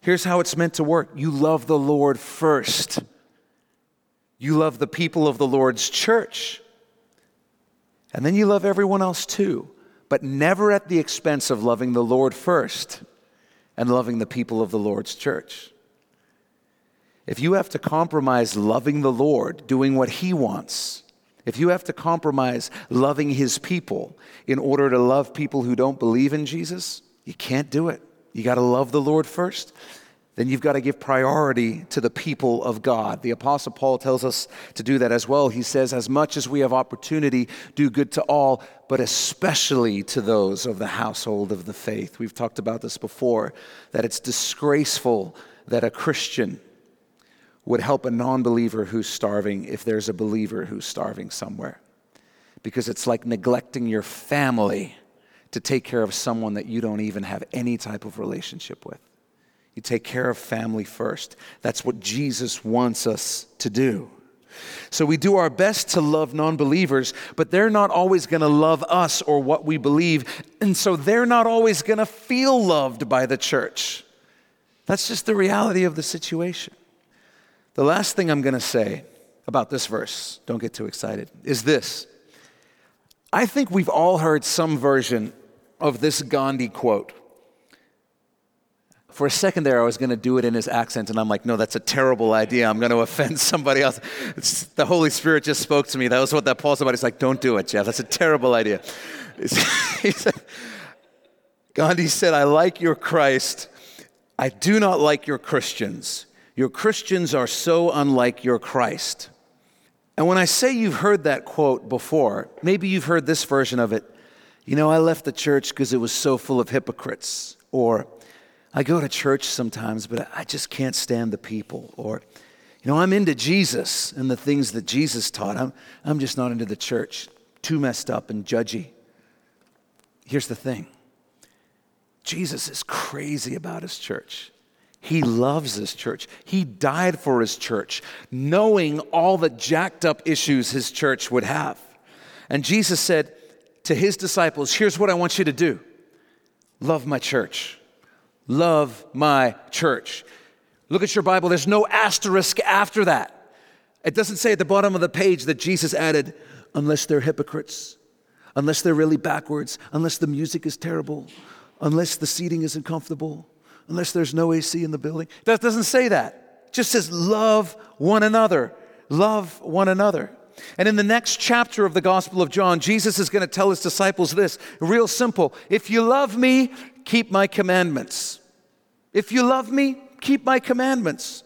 Here's how it's meant to work you love the Lord first. You love the people of the Lord's church. And then you love everyone else too, but never at the expense of loving the Lord first and loving the people of the Lord's church. If you have to compromise loving the Lord, doing what He wants, if you have to compromise loving His people in order to love people who don't believe in Jesus, you can't do it. You got to love the Lord first then you've got to give priority to the people of God. The Apostle Paul tells us to do that as well. He says, As much as we have opportunity, do good to all, but especially to those of the household of the faith. We've talked about this before, that it's disgraceful that a Christian would help a non believer who's starving if there's a believer who's starving somewhere. Because it's like neglecting your family to take care of someone that you don't even have any type of relationship with. You take care of family first. That's what Jesus wants us to do. So we do our best to love non believers, but they're not always going to love us or what we believe. And so they're not always going to feel loved by the church. That's just the reality of the situation. The last thing I'm going to say about this verse, don't get too excited, is this. I think we've all heard some version of this Gandhi quote. For a second there, I was going to do it in his accent, and I'm like, no, that's a terrible idea. I'm going to offend somebody else. It's, the Holy Spirit just spoke to me. That was what that Paul's about. He's like, don't do it, Jeff. That's a terrible idea. he said, Gandhi said, I like your Christ. I do not like your Christians. Your Christians are so unlike your Christ. And when I say you've heard that quote before, maybe you've heard this version of it. You know, I left the church because it was so full of hypocrites. Or, I go to church sometimes, but I just can't stand the people. Or, you know, I'm into Jesus and the things that Jesus taught. I'm, I'm just not into the church. Too messed up and judgy. Here's the thing Jesus is crazy about his church. He loves his church. He died for his church, knowing all the jacked up issues his church would have. And Jesus said to his disciples, Here's what I want you to do love my church love my church. Look at your Bible, there's no asterisk after that. It doesn't say at the bottom of the page that Jesus added, unless they're hypocrites, unless they're really backwards, unless the music is terrible, unless the seating isn't comfortable, unless there's no AC in the building. That doesn't say that. It just says, love one another. Love one another. And in the next chapter of the Gospel of John, Jesus is going to tell his disciples this real simple If you love me, keep my commandments. If you love me, keep my commandments.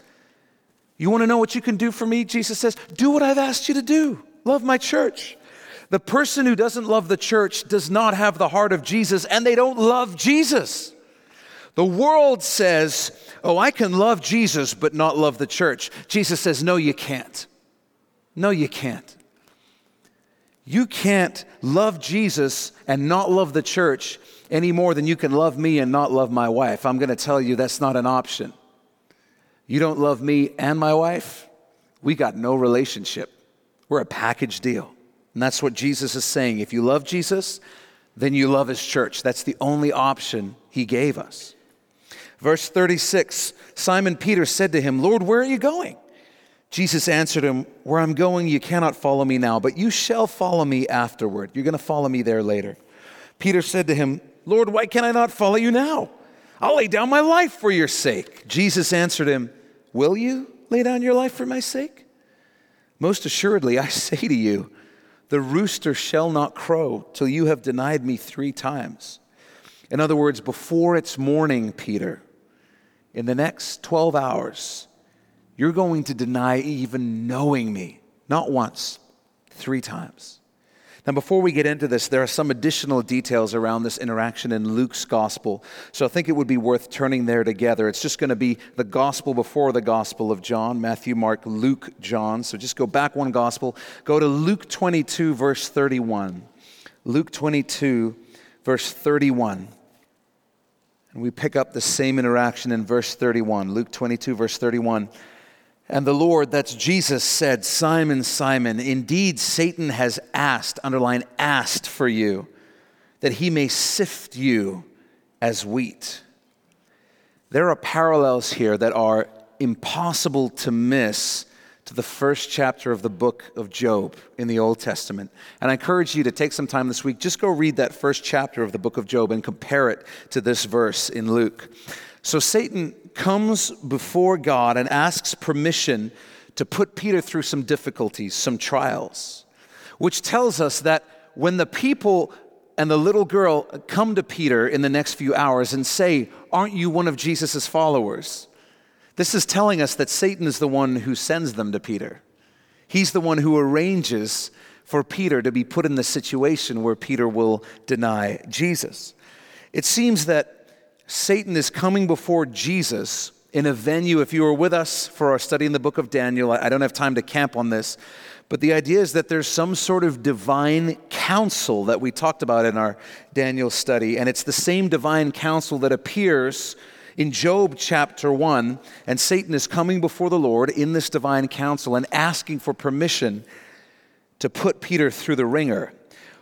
You want to know what you can do for me? Jesus says, Do what I've asked you to do. Love my church. The person who doesn't love the church does not have the heart of Jesus, and they don't love Jesus. The world says, Oh, I can love Jesus, but not love the church. Jesus says, No, you can't. No, you can't. You can't love Jesus and not love the church any more than you can love me and not love my wife. I'm going to tell you that's not an option. You don't love me and my wife, we got no relationship. We're a package deal. And that's what Jesus is saying. If you love Jesus, then you love his church. That's the only option he gave us. Verse 36 Simon Peter said to him, Lord, where are you going? Jesus answered him, Where I'm going, you cannot follow me now, but you shall follow me afterward. You're going to follow me there later. Peter said to him, Lord, why can I not follow you now? I'll lay down my life for your sake. Jesus answered him, Will you lay down your life for my sake? Most assuredly, I say to you, the rooster shall not crow till you have denied me three times. In other words, before it's morning, Peter, in the next 12 hours, you're going to deny even knowing me, not once, three times. Now, before we get into this, there are some additional details around this interaction in Luke's gospel. So I think it would be worth turning there together. It's just going to be the gospel before the gospel of John Matthew, Mark, Luke, John. So just go back one gospel. Go to Luke 22, verse 31. Luke 22, verse 31. And we pick up the same interaction in verse 31. Luke 22, verse 31. And the Lord, that's Jesus, said, Simon, Simon, indeed Satan has asked, underline asked for you, that he may sift you as wheat. There are parallels here that are impossible to miss to the first chapter of the book of Job in the Old Testament. And I encourage you to take some time this week, just go read that first chapter of the book of Job and compare it to this verse in Luke. So Satan comes before God and asks permission to put Peter through some difficulties, some trials, which tells us that when the people and the little girl come to Peter in the next few hours and say, Aren't you one of Jesus' followers? This is telling us that Satan is the one who sends them to Peter. He's the one who arranges for Peter to be put in the situation where Peter will deny Jesus. It seems that Satan is coming before Jesus in a venue. If you were with us for our study in the book of Daniel, I don't have time to camp on this, but the idea is that there's some sort of divine council that we talked about in our Daniel study, and it's the same divine council that appears in Job chapter 1, and Satan is coming before the Lord in this divine council and asking for permission to put Peter through the wringer.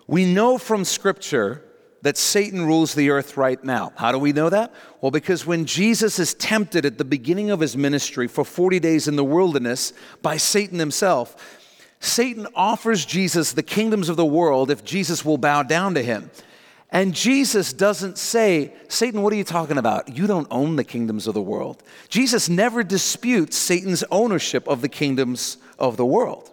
We know from Scripture that Satan rules the earth right now. How do we know that? Well, because when Jesus is tempted at the beginning of his ministry for 40 days in the wilderness by Satan himself, Satan offers Jesus the kingdoms of the world if Jesus will bow down to him. And Jesus doesn't say, Satan, what are you talking about? You don't own the kingdoms of the world. Jesus never disputes Satan's ownership of the kingdoms of the world.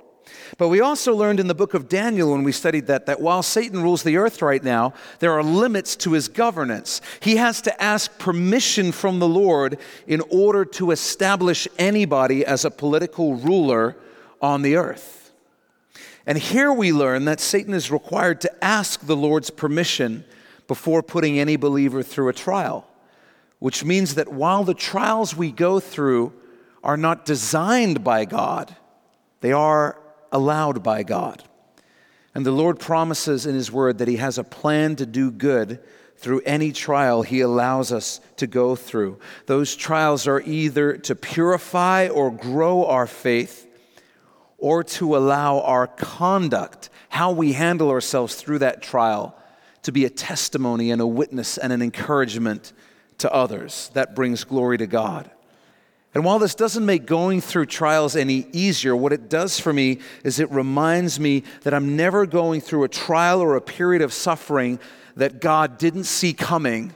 But we also learned in the book of Daniel when we studied that, that while Satan rules the earth right now, there are limits to his governance. He has to ask permission from the Lord in order to establish anybody as a political ruler on the earth. And here we learn that Satan is required to ask the Lord's permission before putting any believer through a trial, which means that while the trials we go through are not designed by God, they are allowed by God. And the Lord promises in His Word that He has a plan to do good through any trial He allows us to go through. Those trials are either to purify or grow our faith, or to allow our conduct, how we handle ourselves through that trial, to be a testimony and a witness and an encouragement to others. That brings glory to God. And while this doesn't make going through trials any easier, what it does for me is it reminds me that I'm never going through a trial or a period of suffering that God didn't see coming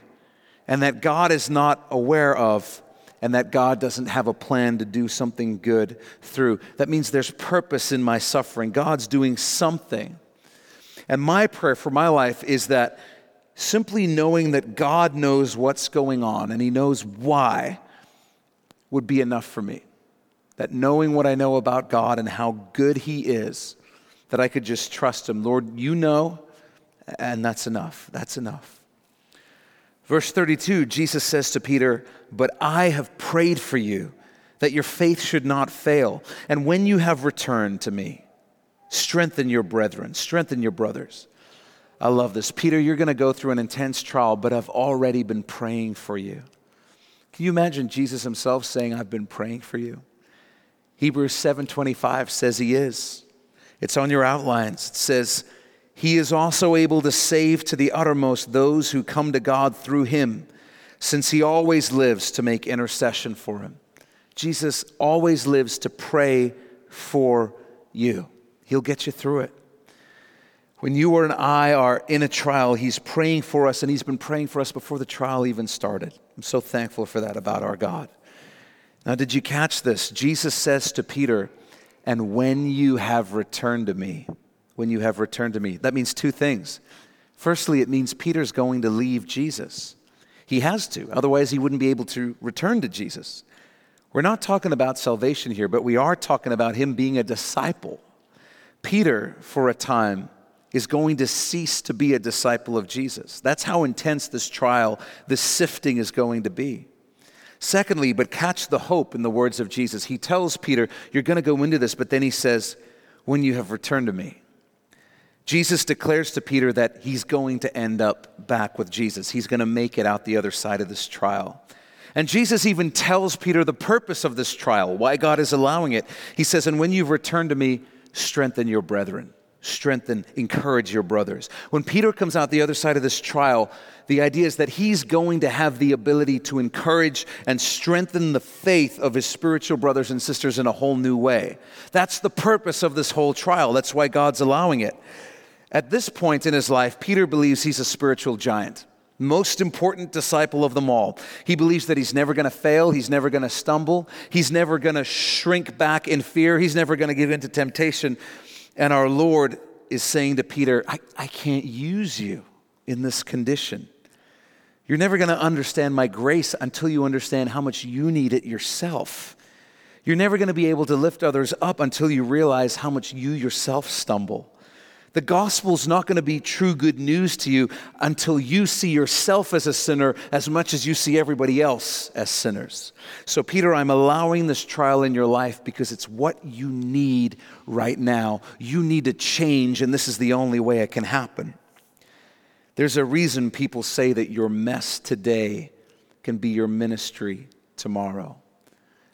and that God is not aware of and that God doesn't have a plan to do something good through. That means there's purpose in my suffering. God's doing something. And my prayer for my life is that simply knowing that God knows what's going on and He knows why would be enough for me. That knowing what I know about God and how good He is, that I could just trust Him. Lord, you know, and that's enough. That's enough. Verse 32, Jesus says to Peter, But I have prayed for you that your faith should not fail. And when you have returned to me, strengthen your brethren, strengthen your brothers. I love this. Peter, you're going to go through an intense trial, but I've already been praying for you. Can you imagine Jesus himself saying, I've been praying for you? Hebrews 7:25 says he is. It's on your outlines. It says, He is also able to save to the uttermost those who come to God through him, since he always lives to make intercession for him. Jesus always lives to pray for you. He'll get you through it. When you or and I are in a trial, He's praying for us, and He's been praying for us before the trial even started. I'm so thankful for that about our God. Now, did you catch this? Jesus says to Peter, And when you have returned to me, when you have returned to me, that means two things. Firstly, it means Peter's going to leave Jesus. He has to, otherwise, he wouldn't be able to return to Jesus. We're not talking about salvation here, but we are talking about him being a disciple. Peter, for a time, is going to cease to be a disciple of Jesus. That's how intense this trial, this sifting is going to be. Secondly, but catch the hope in the words of Jesus. He tells Peter, You're going to go into this, but then he says, When you have returned to me. Jesus declares to Peter that he's going to end up back with Jesus. He's going to make it out the other side of this trial. And Jesus even tells Peter the purpose of this trial, why God is allowing it. He says, And when you've returned to me, strengthen your brethren strengthen, encourage your brothers. When Peter comes out the other side of this trial, the idea is that he's going to have the ability to encourage and strengthen the faith of his spiritual brothers and sisters in a whole new way. That's the purpose of this whole trial. That's why God's allowing it. At this point in his life, Peter believes he's a spiritual giant. Most important disciple of them all. He believes that he's never going to fail. He's never going to stumble. He's never going to shrink back in fear. He's never going to give in to temptation. And our Lord is saying to Peter, I, I can't use you in this condition. You're never going to understand my grace until you understand how much you need it yourself. You're never going to be able to lift others up until you realize how much you yourself stumble. The gospel's not going to be true good news to you until you see yourself as a sinner as much as you see everybody else as sinners. So, Peter, I'm allowing this trial in your life because it's what you need right now. You need to change, and this is the only way it can happen. There's a reason people say that your mess today can be your ministry tomorrow.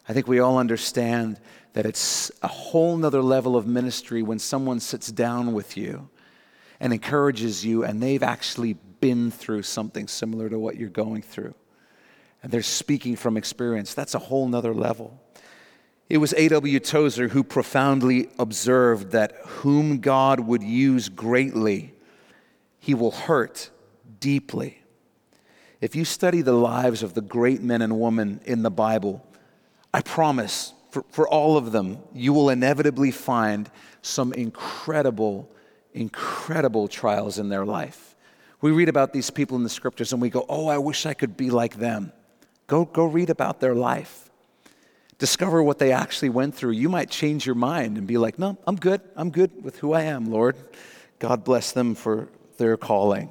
I think we all understand that it's a whole nother level of ministry when someone sits down with you and encourages you and they've actually been through something similar to what you're going through. And they're speaking from experience. That's a whole nother level. It was A.W. Tozer who profoundly observed that whom God would use greatly, he will hurt deeply. If you study the lives of the great men and women in the Bible, I promise for, for all of them, you will inevitably find some incredible, incredible trials in their life. We read about these people in the scriptures and we go, oh, I wish I could be like them. Go, go read about their life. Discover what they actually went through. You might change your mind and be like, no, I'm good. I'm good with who I am, Lord. God bless them for their calling.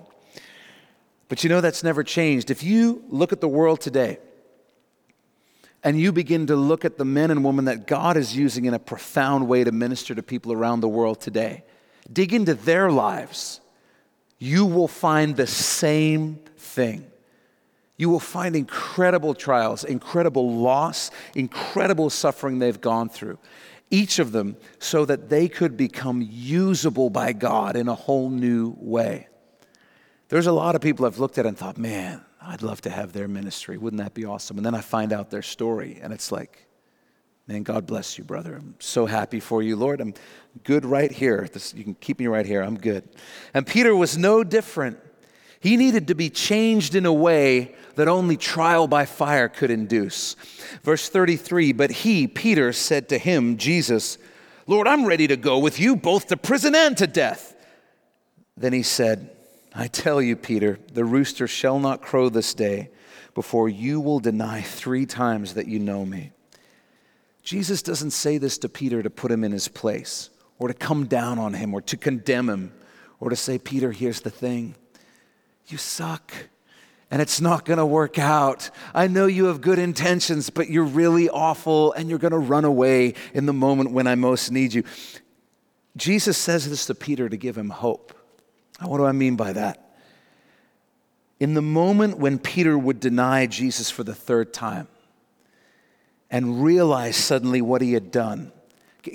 But you know that's never changed. If you look at the world today, and you begin to look at the men and women that God is using in a profound way to minister to people around the world today, dig into their lives, you will find the same thing. You will find incredible trials, incredible loss, incredible suffering they've gone through. Each of them so that they could become usable by God in a whole new way. There's a lot of people I've looked at and thought, man, I'd love to have their ministry. Wouldn't that be awesome? And then I find out their story, and it's like, man, God bless you, brother. I'm so happy for you, Lord. I'm good right here. This, you can keep me right here. I'm good. And Peter was no different. He needed to be changed in a way that only trial by fire could induce. Verse 33 But he, Peter, said to him, Jesus, Lord, I'm ready to go with you both to prison and to death. Then he said, I tell you, Peter, the rooster shall not crow this day before you will deny three times that you know me. Jesus doesn't say this to Peter to put him in his place or to come down on him or to condemn him or to say, Peter, here's the thing you suck and it's not going to work out. I know you have good intentions, but you're really awful and you're going to run away in the moment when I most need you. Jesus says this to Peter to give him hope. What do I mean by that? In the moment when Peter would deny Jesus for the third time and realize suddenly what he had done,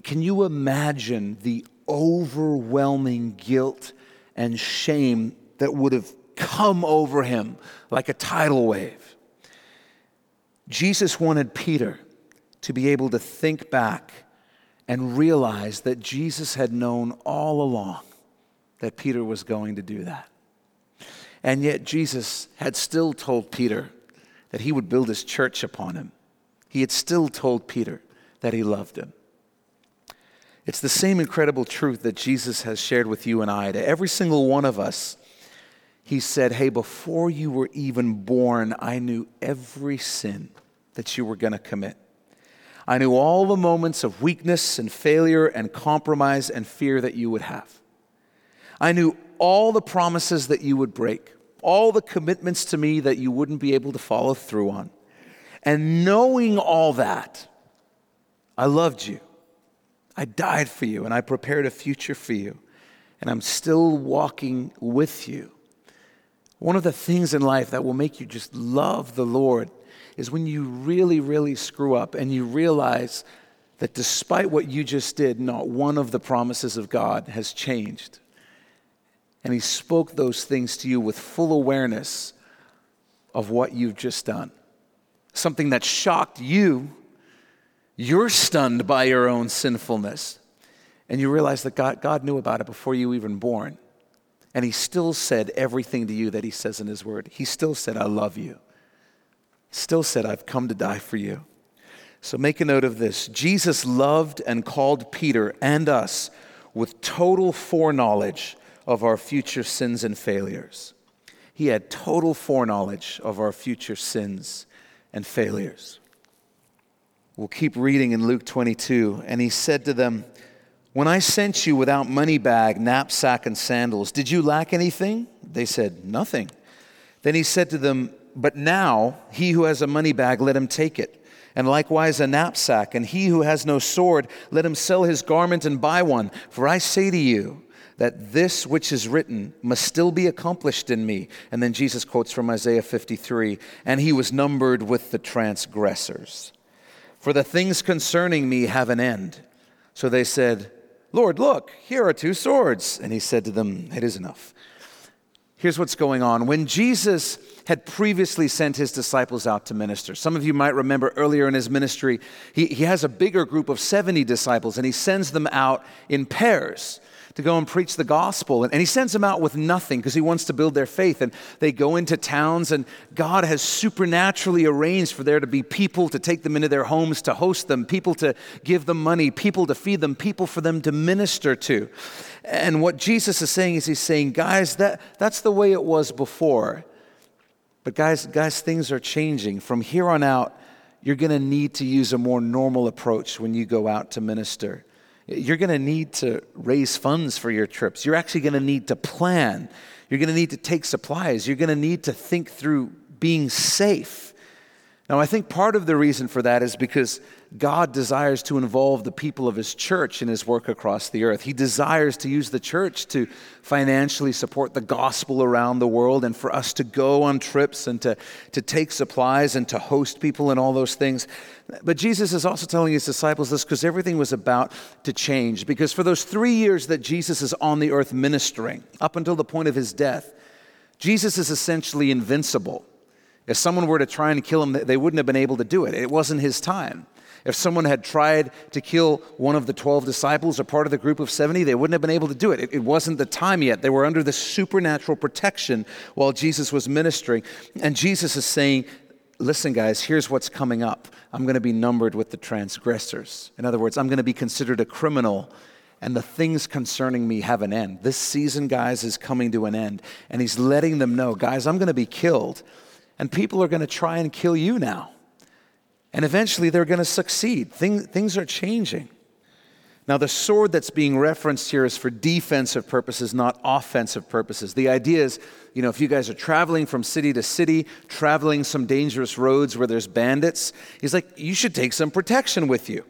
can you imagine the overwhelming guilt and shame that would have come over him like a tidal wave? Jesus wanted Peter to be able to think back and realize that Jesus had known all along that Peter was going to do that. And yet, Jesus had still told Peter that he would build his church upon him. He had still told Peter that he loved him. It's the same incredible truth that Jesus has shared with you and I. To every single one of us, he said, Hey, before you were even born, I knew every sin that you were going to commit. I knew all the moments of weakness and failure and compromise and fear that you would have. I knew all the promises that you would break, all the commitments to me that you wouldn't be able to follow through on. And knowing all that, I loved you. I died for you and I prepared a future for you. And I'm still walking with you. One of the things in life that will make you just love the Lord is when you really, really screw up and you realize that despite what you just did, not one of the promises of God has changed and he spoke those things to you with full awareness of what you've just done. Something that shocked you, you're stunned by your own sinfulness. And you realize that God, God knew about it before you were even born. And he still said everything to you that he says in his word. He still said, I love you. Still said, I've come to die for you. So make a note of this Jesus loved and called Peter and us with total foreknowledge of our future sins and failures. He had total foreknowledge of our future sins and failures. We'll keep reading in Luke 22. And he said to them, When I sent you without money bag, knapsack, and sandals, did you lack anything? They said, Nothing. Then he said to them, But now he who has a money bag, let him take it. And likewise a knapsack. And he who has no sword, let him sell his garment and buy one. For I say to you, that this which is written must still be accomplished in me. And then Jesus quotes from Isaiah 53 and he was numbered with the transgressors. For the things concerning me have an end. So they said, Lord, look, here are two swords. And he said to them, It is enough. Here's what's going on. When Jesus had previously sent his disciples out to minister, some of you might remember earlier in his ministry, he, he has a bigger group of 70 disciples and he sends them out in pairs to go and preach the gospel. And, he sends them out with nothing because he wants to build their faith. And they go into towns, and God has supernaturally arranged for there to be people to take them into their homes to host them, people to give them money, people to feed them, people for them to minister to. And what Jesus is saying is, He's saying, guys, that, that's the way it was before. But guys, guys, things are changing. From here on out, you're going to need to use a more normal approach when you go out to minister. You're going to need to raise funds for your trips. You're actually going to need to plan. You're going to need to take supplies. You're going to need to think through being safe. Now, I think part of the reason for that is because God desires to involve the people of His church in His work across the earth. He desires to use the church to financially support the gospel around the world and for us to go on trips and to, to take supplies and to host people and all those things. But Jesus is also telling His disciples this because everything was about to change. Because for those three years that Jesus is on the earth ministering, up until the point of His death, Jesus is essentially invincible. If someone were to try and kill him, they wouldn't have been able to do it. It wasn't his time. If someone had tried to kill one of the 12 disciples or part of the group of 70, they wouldn't have been able to do it. it. It wasn't the time yet. They were under the supernatural protection while Jesus was ministering. And Jesus is saying, Listen, guys, here's what's coming up. I'm going to be numbered with the transgressors. In other words, I'm going to be considered a criminal and the things concerning me have an end. This season, guys, is coming to an end. And he's letting them know, guys, I'm going to be killed. And people are going to try and kill you now. And eventually they're going to succeed. Things, things are changing. Now, the sword that's being referenced here is for defensive purposes, not offensive purposes. The idea is, you know, if you guys are traveling from city to city, traveling some dangerous roads where there's bandits, he's like, you should take some protection with you.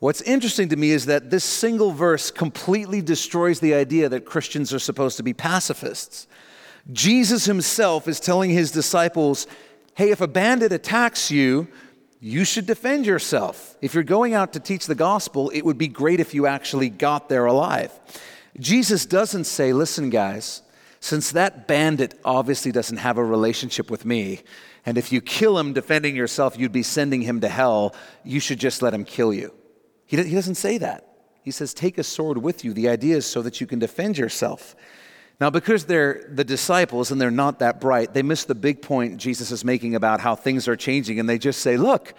What's interesting to me is that this single verse completely destroys the idea that Christians are supposed to be pacifists. Jesus himself is telling his disciples, hey, if a bandit attacks you, you should defend yourself. If you're going out to teach the gospel, it would be great if you actually got there alive. Jesus doesn't say, listen, guys, since that bandit obviously doesn't have a relationship with me, and if you kill him defending yourself, you'd be sending him to hell, you should just let him kill you. He, doesn't say that. He says, Take a sword with you. The idea is so that you can defend yourself. Now, because they're the disciples and they're not that bright, they miss the big point Jesus is making about how things are changing. And they just say, Look,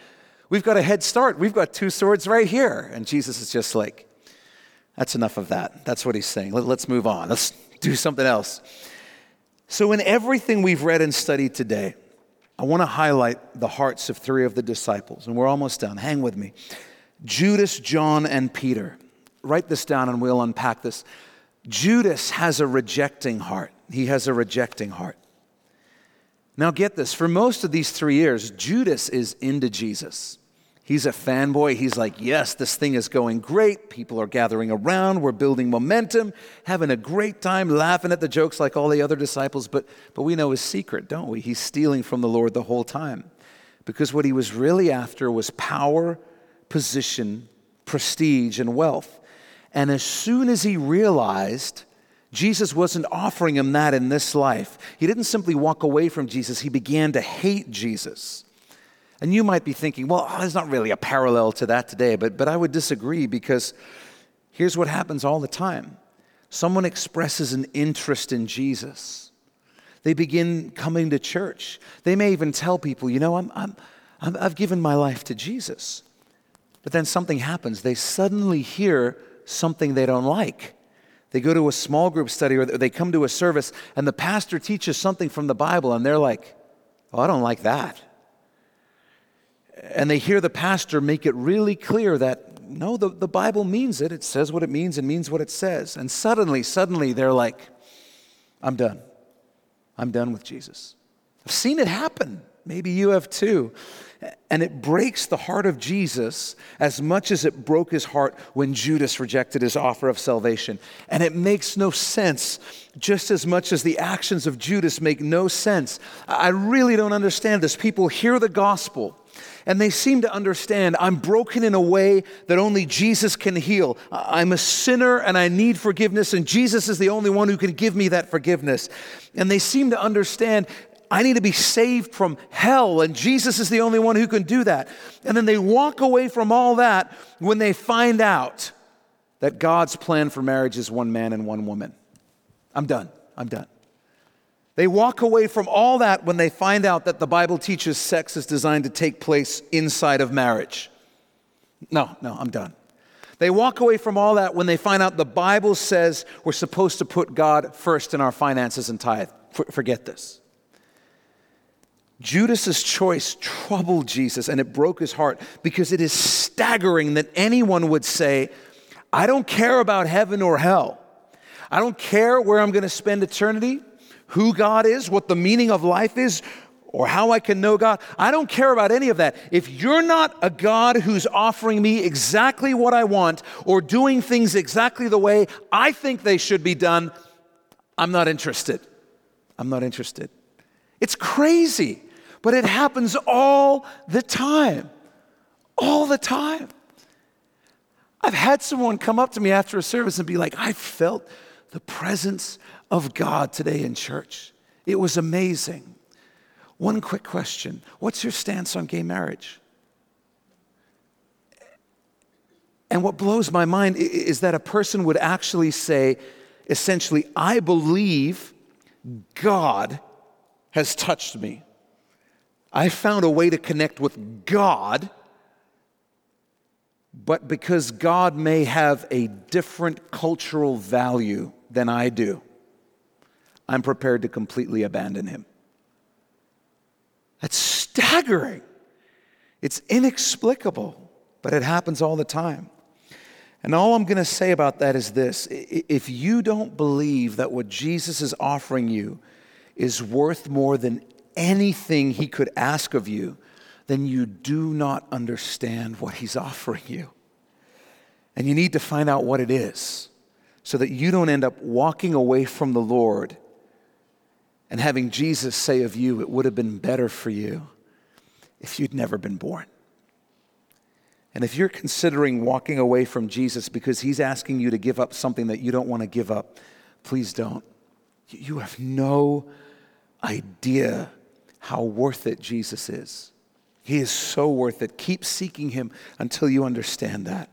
we've got a head start. We've got two swords right here. And Jesus is just like, That's enough of that. That's what he's saying. Let, us move on. Let's do something else. So, in everything we've read and studied today, I want to highlight the hearts of three of the disciples. And we're almost done. Hang with me. Judas, John, and Peter. Write this down and we'll unpack this. Judas has a rejecting heart. He has a rejecting heart. Now, get this for most of these three years, Judas is into Jesus. He's a fanboy. He's like, yes, this thing is going great. People are gathering around. We're building momentum, having a great time, laughing at the jokes like all the other disciples. But, but we know his secret, don't we? He's stealing from the Lord the whole time. Because what he was really after was power position, prestige, and wealth. And as soon as he realized Jesus wasn't offering him that in this life, he didn't simply walk away from Jesus, he began to hate Jesus. And you might be thinking, well, oh, there's not really a parallel to that today, but, but I would disagree because here's what happens all the time someone expresses an interest in Jesus. They begin coming to church. They may even tell people, you know, I'm, I'm, i have given my life to Jesus. But then something happens. They suddenly hear something they don't like. They go to a small group study or they come to a service and the pastor teaches something from the Bible and they're like, oh, I don't like that. And they hear the pastor make it really clear that no, the, the Bible means it. It says what it means and means what it says. And suddenly, suddenly they're like, I'm done. I'm done with Jesus. I've seen it happen. Maybe you have too. And it breaks the heart of Jesus as much as it broke his heart when Judas rejected his offer of salvation. And it makes no sense, just as much as the actions of Judas make no sense. I really don't understand this. People hear the gospel and they seem to understand I'm broken in a way that only Jesus can heal. I'm a sinner and I need forgiveness, and Jesus is the only one who can give me that forgiveness. And they seem to understand I need to be saved from hell, and Jesus is the only one who can do that. And then they walk away from all that when they find out that God's plan for marriage is one man and one woman. I'm done. I'm done. They walk away from all that when they find out that the Bible teaches sex is designed to take place inside of marriage. No, no, I'm done. They walk away from all that when they find out the Bible says we're supposed to put God first in our finances and tithe. forget this. Judas's choice troubled Jesus and it broke his heart because it is staggering that anyone would say, I don't care about heaven or hell. I don't care where I'm going to spend eternity, who God is, what the meaning of life is, or how I can know God. I don't care about any of that. If you're not a God who's offering me exactly what I want or doing things exactly the way I think they should be done, I'm not interested. I'm not interested. It's crazy but it happens all the time. All the time. I've had someone come up to me after a service and be like, I felt the presence of God today in church. It was amazing. One quick question What's your stance on gay marriage? And what blows my mind is that a person would actually say, essentially, I believe God has touched me. I found a way to connect with God, but because God may have a different cultural value than I do, I'm prepared to completely abandon him. That's staggering. It's inexplicable, but it happens all the time. And all I'm going to say about that is this if you don't believe that what Jesus is offering you is worth more than anything he could ask of you, then you do not understand what he's offering you. And you need to find out what it is so that you don't end up walking away from the Lord and having Jesus say of you, it would have been better for you if you'd never been born. And if you're considering walking away from Jesus because he's asking you to give up something that you don't want to give up, please don't. You have no idea how worth it Jesus is. He is so worth it. Keep seeking him until you understand that.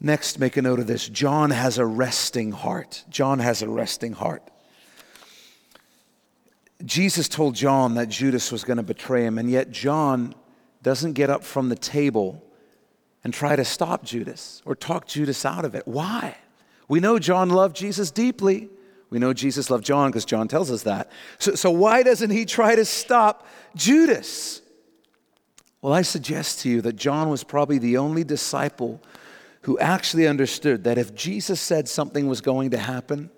Next, make a note of this John has a resting heart. John has a resting heart. Jesus told John that Judas was going to betray him, and yet John doesn't get up from the table and try to stop Judas or talk Judas out of it. Why? We know John loved Jesus deeply. We know Jesus loved John because John tells us that. So, so, why doesn't he try to stop Judas? Well, I suggest to you that John was probably the only disciple who actually understood that if Jesus said something was going to happen,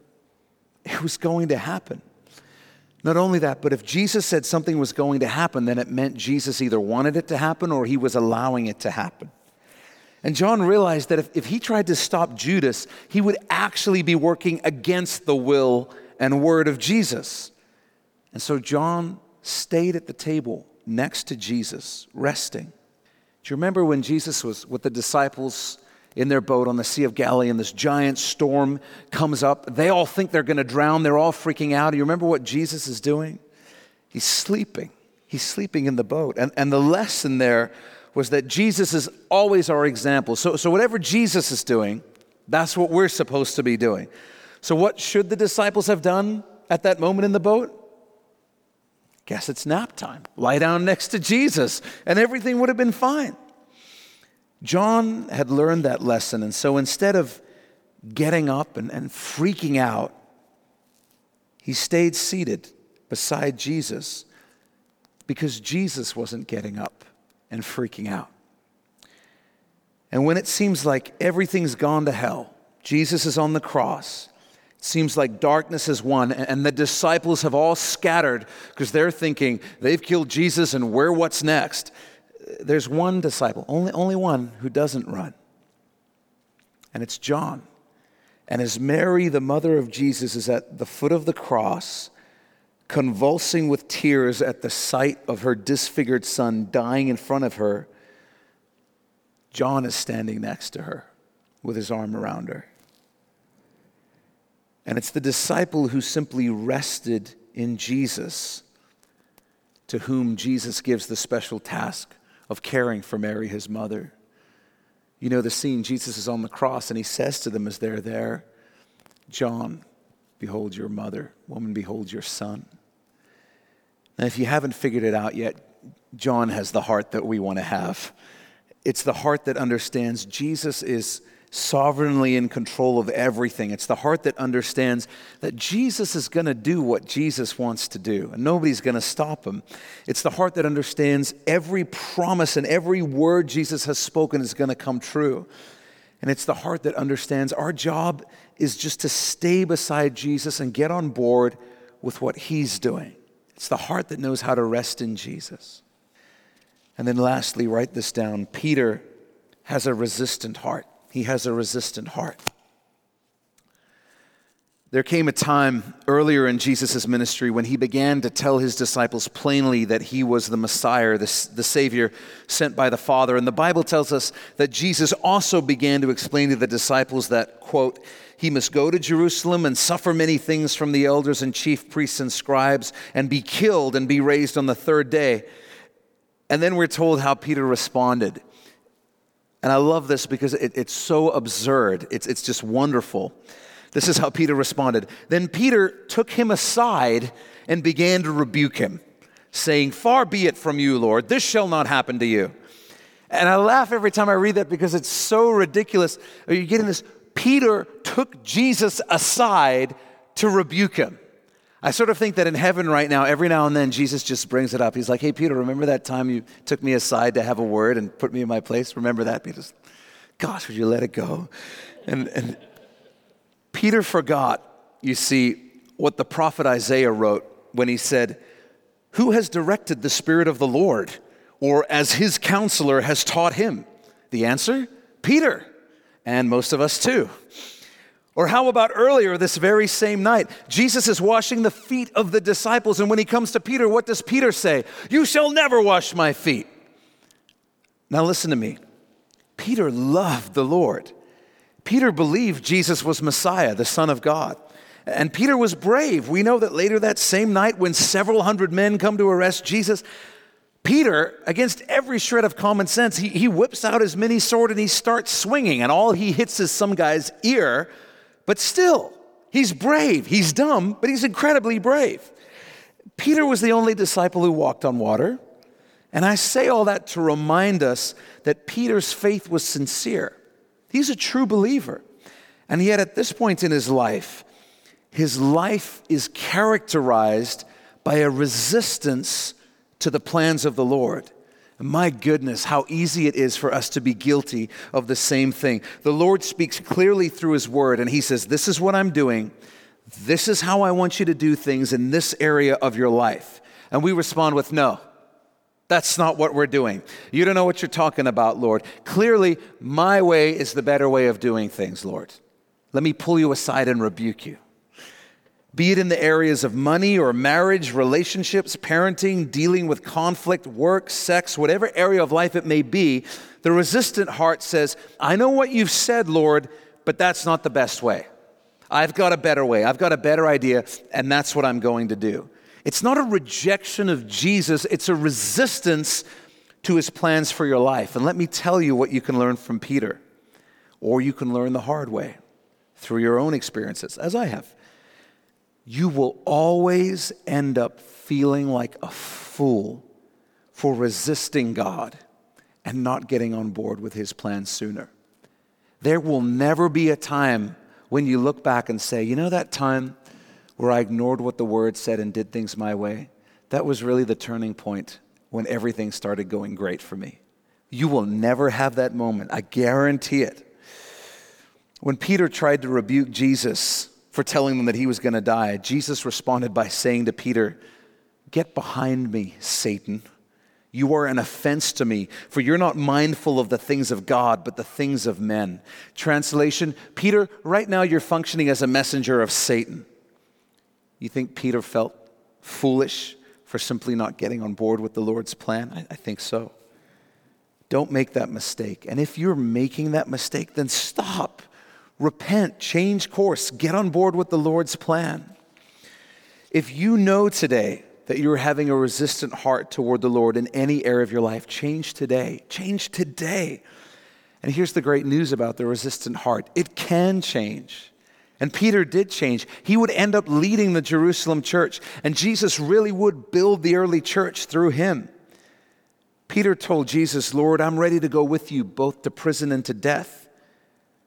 it was going to happen. Not only that, but if Jesus said something was going to happen, then it meant Jesus either wanted it to happen or he was allowing it to happen. And John realized that if, if he tried to stop Judas, he would actually be working against the will and word of Jesus. And so John stayed at the table next to Jesus, resting. Do you remember when Jesus was with the disciples in their boat on the Sea of Galilee, and this giant storm comes up. They all think they're going to drown. They're all freaking out. Do you remember what Jesus is doing? He's sleeping. He's sleeping in the boat. And, and the lesson there was that Jesus is always our example. So, so whatever Jesus is doing, that's what we're supposed to be doing. So, what should the disciples have done at that moment in the boat? Guess it's nap time. Lie down next to Jesus, and everything would have been fine. John had learned that lesson, and so instead of getting up and, and freaking out, he stayed seated beside Jesus because Jesus wasn't getting up and freaking out. And when it seems like everything's gone to hell, Jesus is on the cross. It seems like darkness has won, and the disciples have all scattered because they're thinking they've killed Jesus and we're what's next there's one disciple, only, only one, who doesn't run, and it's John. And as Mary, the mother of Jesus, is at the foot of the cross, convulsing with tears at the sight of her disfigured son dying in front of her, John is standing next to her with his arm around her. And it's the disciple who simply rested in Jesus to whom Jesus gives the special task of caring for Mary, his mother. You know the scene, Jesus is on the cross and he says to them as they're there, John, behold your mother. Woman, behold your son. And if you haven't figured it out yet, John has the heart that we want to have. It's the heart that understands Jesus is sovereignly in control of everything. It's the heart that understands that Jesus is going to do what Jesus wants to do, and nobody's going to stop him. It's the heart that understands every promise and every word Jesus has spoken is going to come true. And it's the heart that understands our job is just to stay beside Jesus and get on board with what he's doing. It's the heart that knows how to rest in Jesus. And then lastly, write this down Peter has a resistant heart. He has a resistant heart. There came a time earlier in Jesus' ministry when he began to tell his disciples plainly that he was the Messiah, the, the Savior sent by the Father. And the Bible tells us that Jesus also began to explain to the disciples that, quote, he must go to Jerusalem and suffer many things from the elders and chief priests and scribes and be killed and be raised on the third day. And then we're told how Peter responded. And I love this because it, it's so absurd, it's, it's just wonderful. This is how Peter responded. Then Peter took him aside and began to rebuke him, saying, Far be it from you, Lord, this shall not happen to you. And I laugh every time I read that because it's so ridiculous. Are you getting this? Peter took Jesus aside to rebuke him. I sort of think that in heaven right now, every now and then, Jesus just brings it up. He's like, Hey, Peter, remember that time you took me aside to have a word and put me in my place? Remember that? Peter, gosh, would you let it go? And, and Peter forgot, you see, what the prophet Isaiah wrote when he said, Who has directed the Spirit of the Lord, or as his counselor has taught him? The answer? Peter, and most of us too. Or how about earlier this very same night? Jesus is washing the feet of the disciples, and when he comes to Peter, what does Peter say? You shall never wash my feet. Now listen to me. Peter loved the Lord. Peter believed Jesus was Messiah, the Son of God. And Peter was brave. We know that later that same night, when several hundred men come to arrest Jesus, Peter, against every shred of common sense, he, he whips out his mini sword and he starts swinging, and all he hits is some guy's ear. But still, he's brave. He's dumb, but he's incredibly brave. Peter was the only disciple who walked on water. And I say all that to remind us that Peter's faith was sincere. He's a true believer. And yet, at this point in his life, his life is characterized by a resistance to the plans of the Lord. My goodness, how easy it is for us to be guilty of the same thing. The Lord speaks clearly through His Word, and He says, This is what I'm doing. This is how I want you to do things in this area of your life. And we respond with, No, that's not what we're doing. You don't know what you're talking about, Lord. Clearly, my way is the better way of doing things, Lord. Let me pull you aside and rebuke you. Be it in the areas of money or marriage, relationships, parenting, dealing with conflict, work, sex, whatever area of life it may be, the resistant heart says, I know what you've said, Lord, but that's not the best way. I've got a better way. I've got a better idea, and that's what I'm going to do. It's not a rejection of Jesus, it's a resistance to his plans for your life. And let me tell you what you can learn from Peter, or you can learn the hard way through your own experiences, as I have. You will always end up feeling like a fool for resisting God and not getting on board with his plans sooner. There will never be a time when you look back and say, you know, that time where I ignored what the word said and did things my way, that was really the turning point when everything started going great for me. You will never have that moment. I guarantee it. When Peter tried to rebuke Jesus for telling them that he was going to die, Jesus responded by saying to Peter, Get behind me, Satan. You are an offense to me, for you're not mindful of the things of God, but the things of men. Translation Peter, right now you're functioning as a messenger of Satan. You think Peter felt foolish for simply not getting on board with the Lord's plan? I, I think so. Don't make that mistake. And if you're making that mistake, then stop. Repent, change course, get on board with the Lord's plan. If you know today that you're having a resistant heart toward the Lord in any area of your life, change today. Change today. And here's the great news about the resistant heart it can change. And Peter did change. He would end up leading the Jerusalem church, and Jesus really would build the early church through him. Peter told Jesus, Lord, I'm ready to go with you both to prison and to death.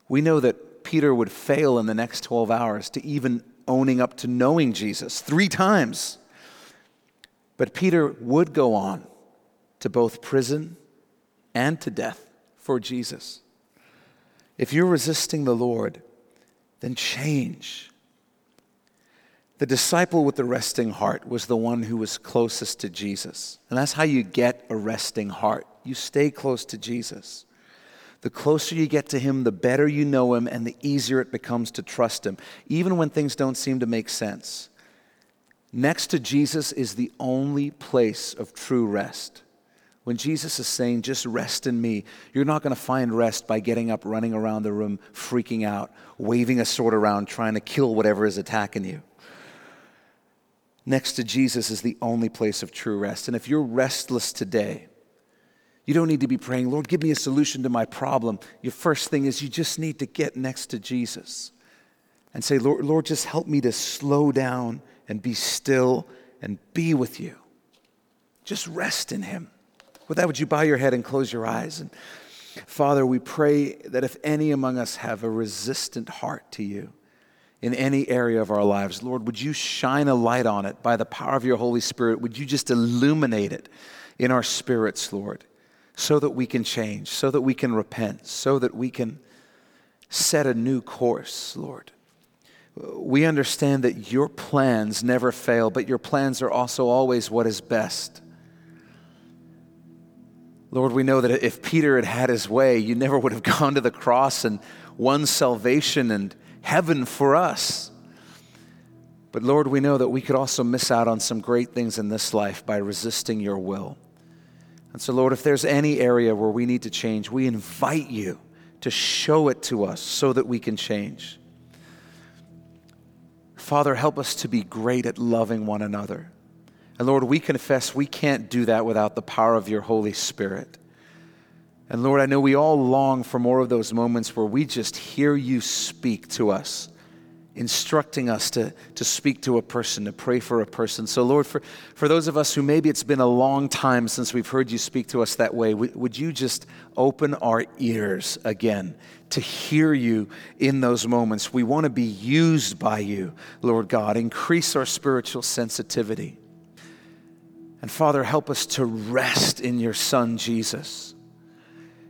We know that Peter would fail in the next 12 hours to even owning up to knowing Jesus three times. But Peter would go on to both prison and to death for Jesus. If you're resisting the Lord, then change. The disciple with the resting heart was the one who was closest to Jesus. And that's how you get a resting heart. You stay close to Jesus. The closer you get to Him, the better you know Him, and the easier it becomes to trust Him, even when things don't seem to make sense. Next to Jesus is the only place of true rest. When Jesus is saying, just rest in me, you're not going to find rest by getting up, running around the room, freaking out, waving a sword around, trying to kill whatever is attacking you. Next to Jesus is the only place of true rest. And if you're restless today, you don't need to be praying, Lord, give me a solution to my problem. Your first thing is you just need to get next to Jesus and say, Lord, Lord just help me to slow down and be still and be with you. Just rest in Him. With that, would you bow your head and close your eyes? And Father, we pray that if any among us have a resistant heart to you in any area of our lives, Lord, would you shine a light on it by the power of your Holy Spirit? Would you just illuminate it in our spirits, Lord, so that we can change, so that we can repent, so that we can set a new course, Lord? We understand that your plans never fail, but your plans are also always what is best. Lord, we know that if Peter had had his way, you never would have gone to the cross and won salvation and heaven for us. But Lord, we know that we could also miss out on some great things in this life by resisting your will. And so, Lord, if there's any area where we need to change, we invite you to show it to us so that we can change. Father, help us to be great at loving one another. And Lord, we confess we can't do that without the power of your Holy Spirit. And Lord, I know we all long for more of those moments where we just hear you speak to us, instructing us to, to speak to a person, to pray for a person. So, Lord, for, for those of us who maybe it's been a long time since we've heard you speak to us that way, would you just open our ears again to hear you in those moments? We want to be used by you, Lord God. Increase our spiritual sensitivity. And Father, help us to rest in your Son, Jesus.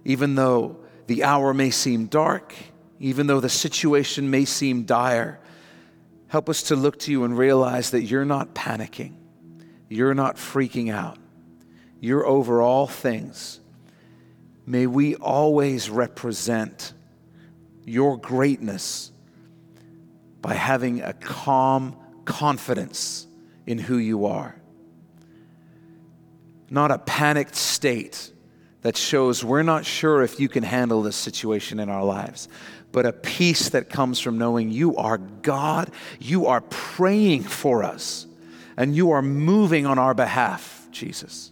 Even though the hour may seem dark, even though the situation may seem dire, help us to look to you and realize that you're not panicking, you're not freaking out, you're over all things. May we always represent your greatness by having a calm confidence in who you are not a panicked state that shows we're not sure if you can handle this situation in our lives, but a peace that comes from knowing you are God, you are praying for us, and you are moving on our behalf, Jesus.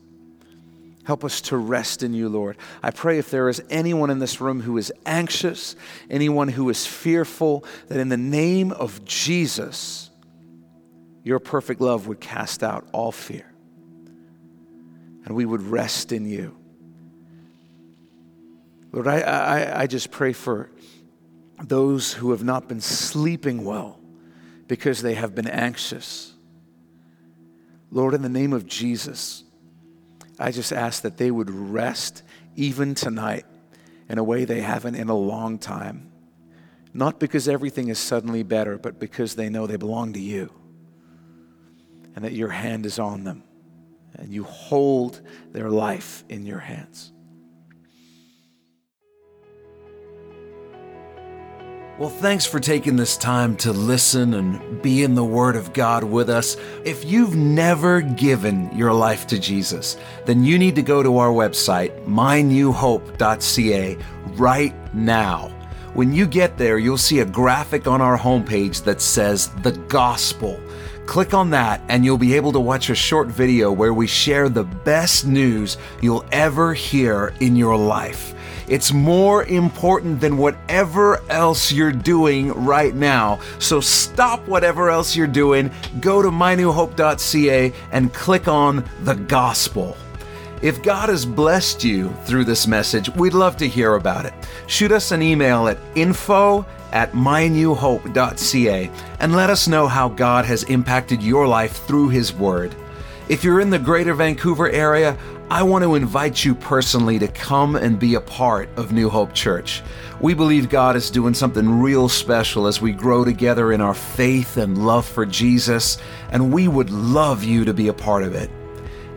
Help us to rest in you, Lord. I pray if there is anyone in this room who is anxious, anyone who is fearful, that in the name of Jesus, your perfect love would cast out all fear and we would rest in you. Lord, I, I, I just pray for those who have not been sleeping well because they have been anxious. Lord, in the name of Jesus, I just ask that they would rest even tonight in a way they haven't in a long time. Not because everything is suddenly better, but because they know they belong to you and that your hand is on them and you hold their life in your hands. Well, thanks for taking this time to listen and be in the Word of God with us. If you've never given your life to Jesus, then you need to go to our website, mynewhope.ca, right now. When you get there, you'll see a graphic on our homepage that says the gospel. Click on that and you'll be able to watch a short video where we share the best news you'll ever hear in your life. It's more important than whatever else you're doing right now. So stop whatever else you're doing, go to mynewhope.ca and click on the gospel. If God has blessed you through this message, we'd love to hear about it. Shoot us an email at info at mynewhope.ca and let us know how God has impacted your life through His Word. If you're in the greater Vancouver area, I want to invite you personally to come and be a part of New Hope Church. We believe God is doing something real special as we grow together in our faith and love for Jesus, and we would love you to be a part of it.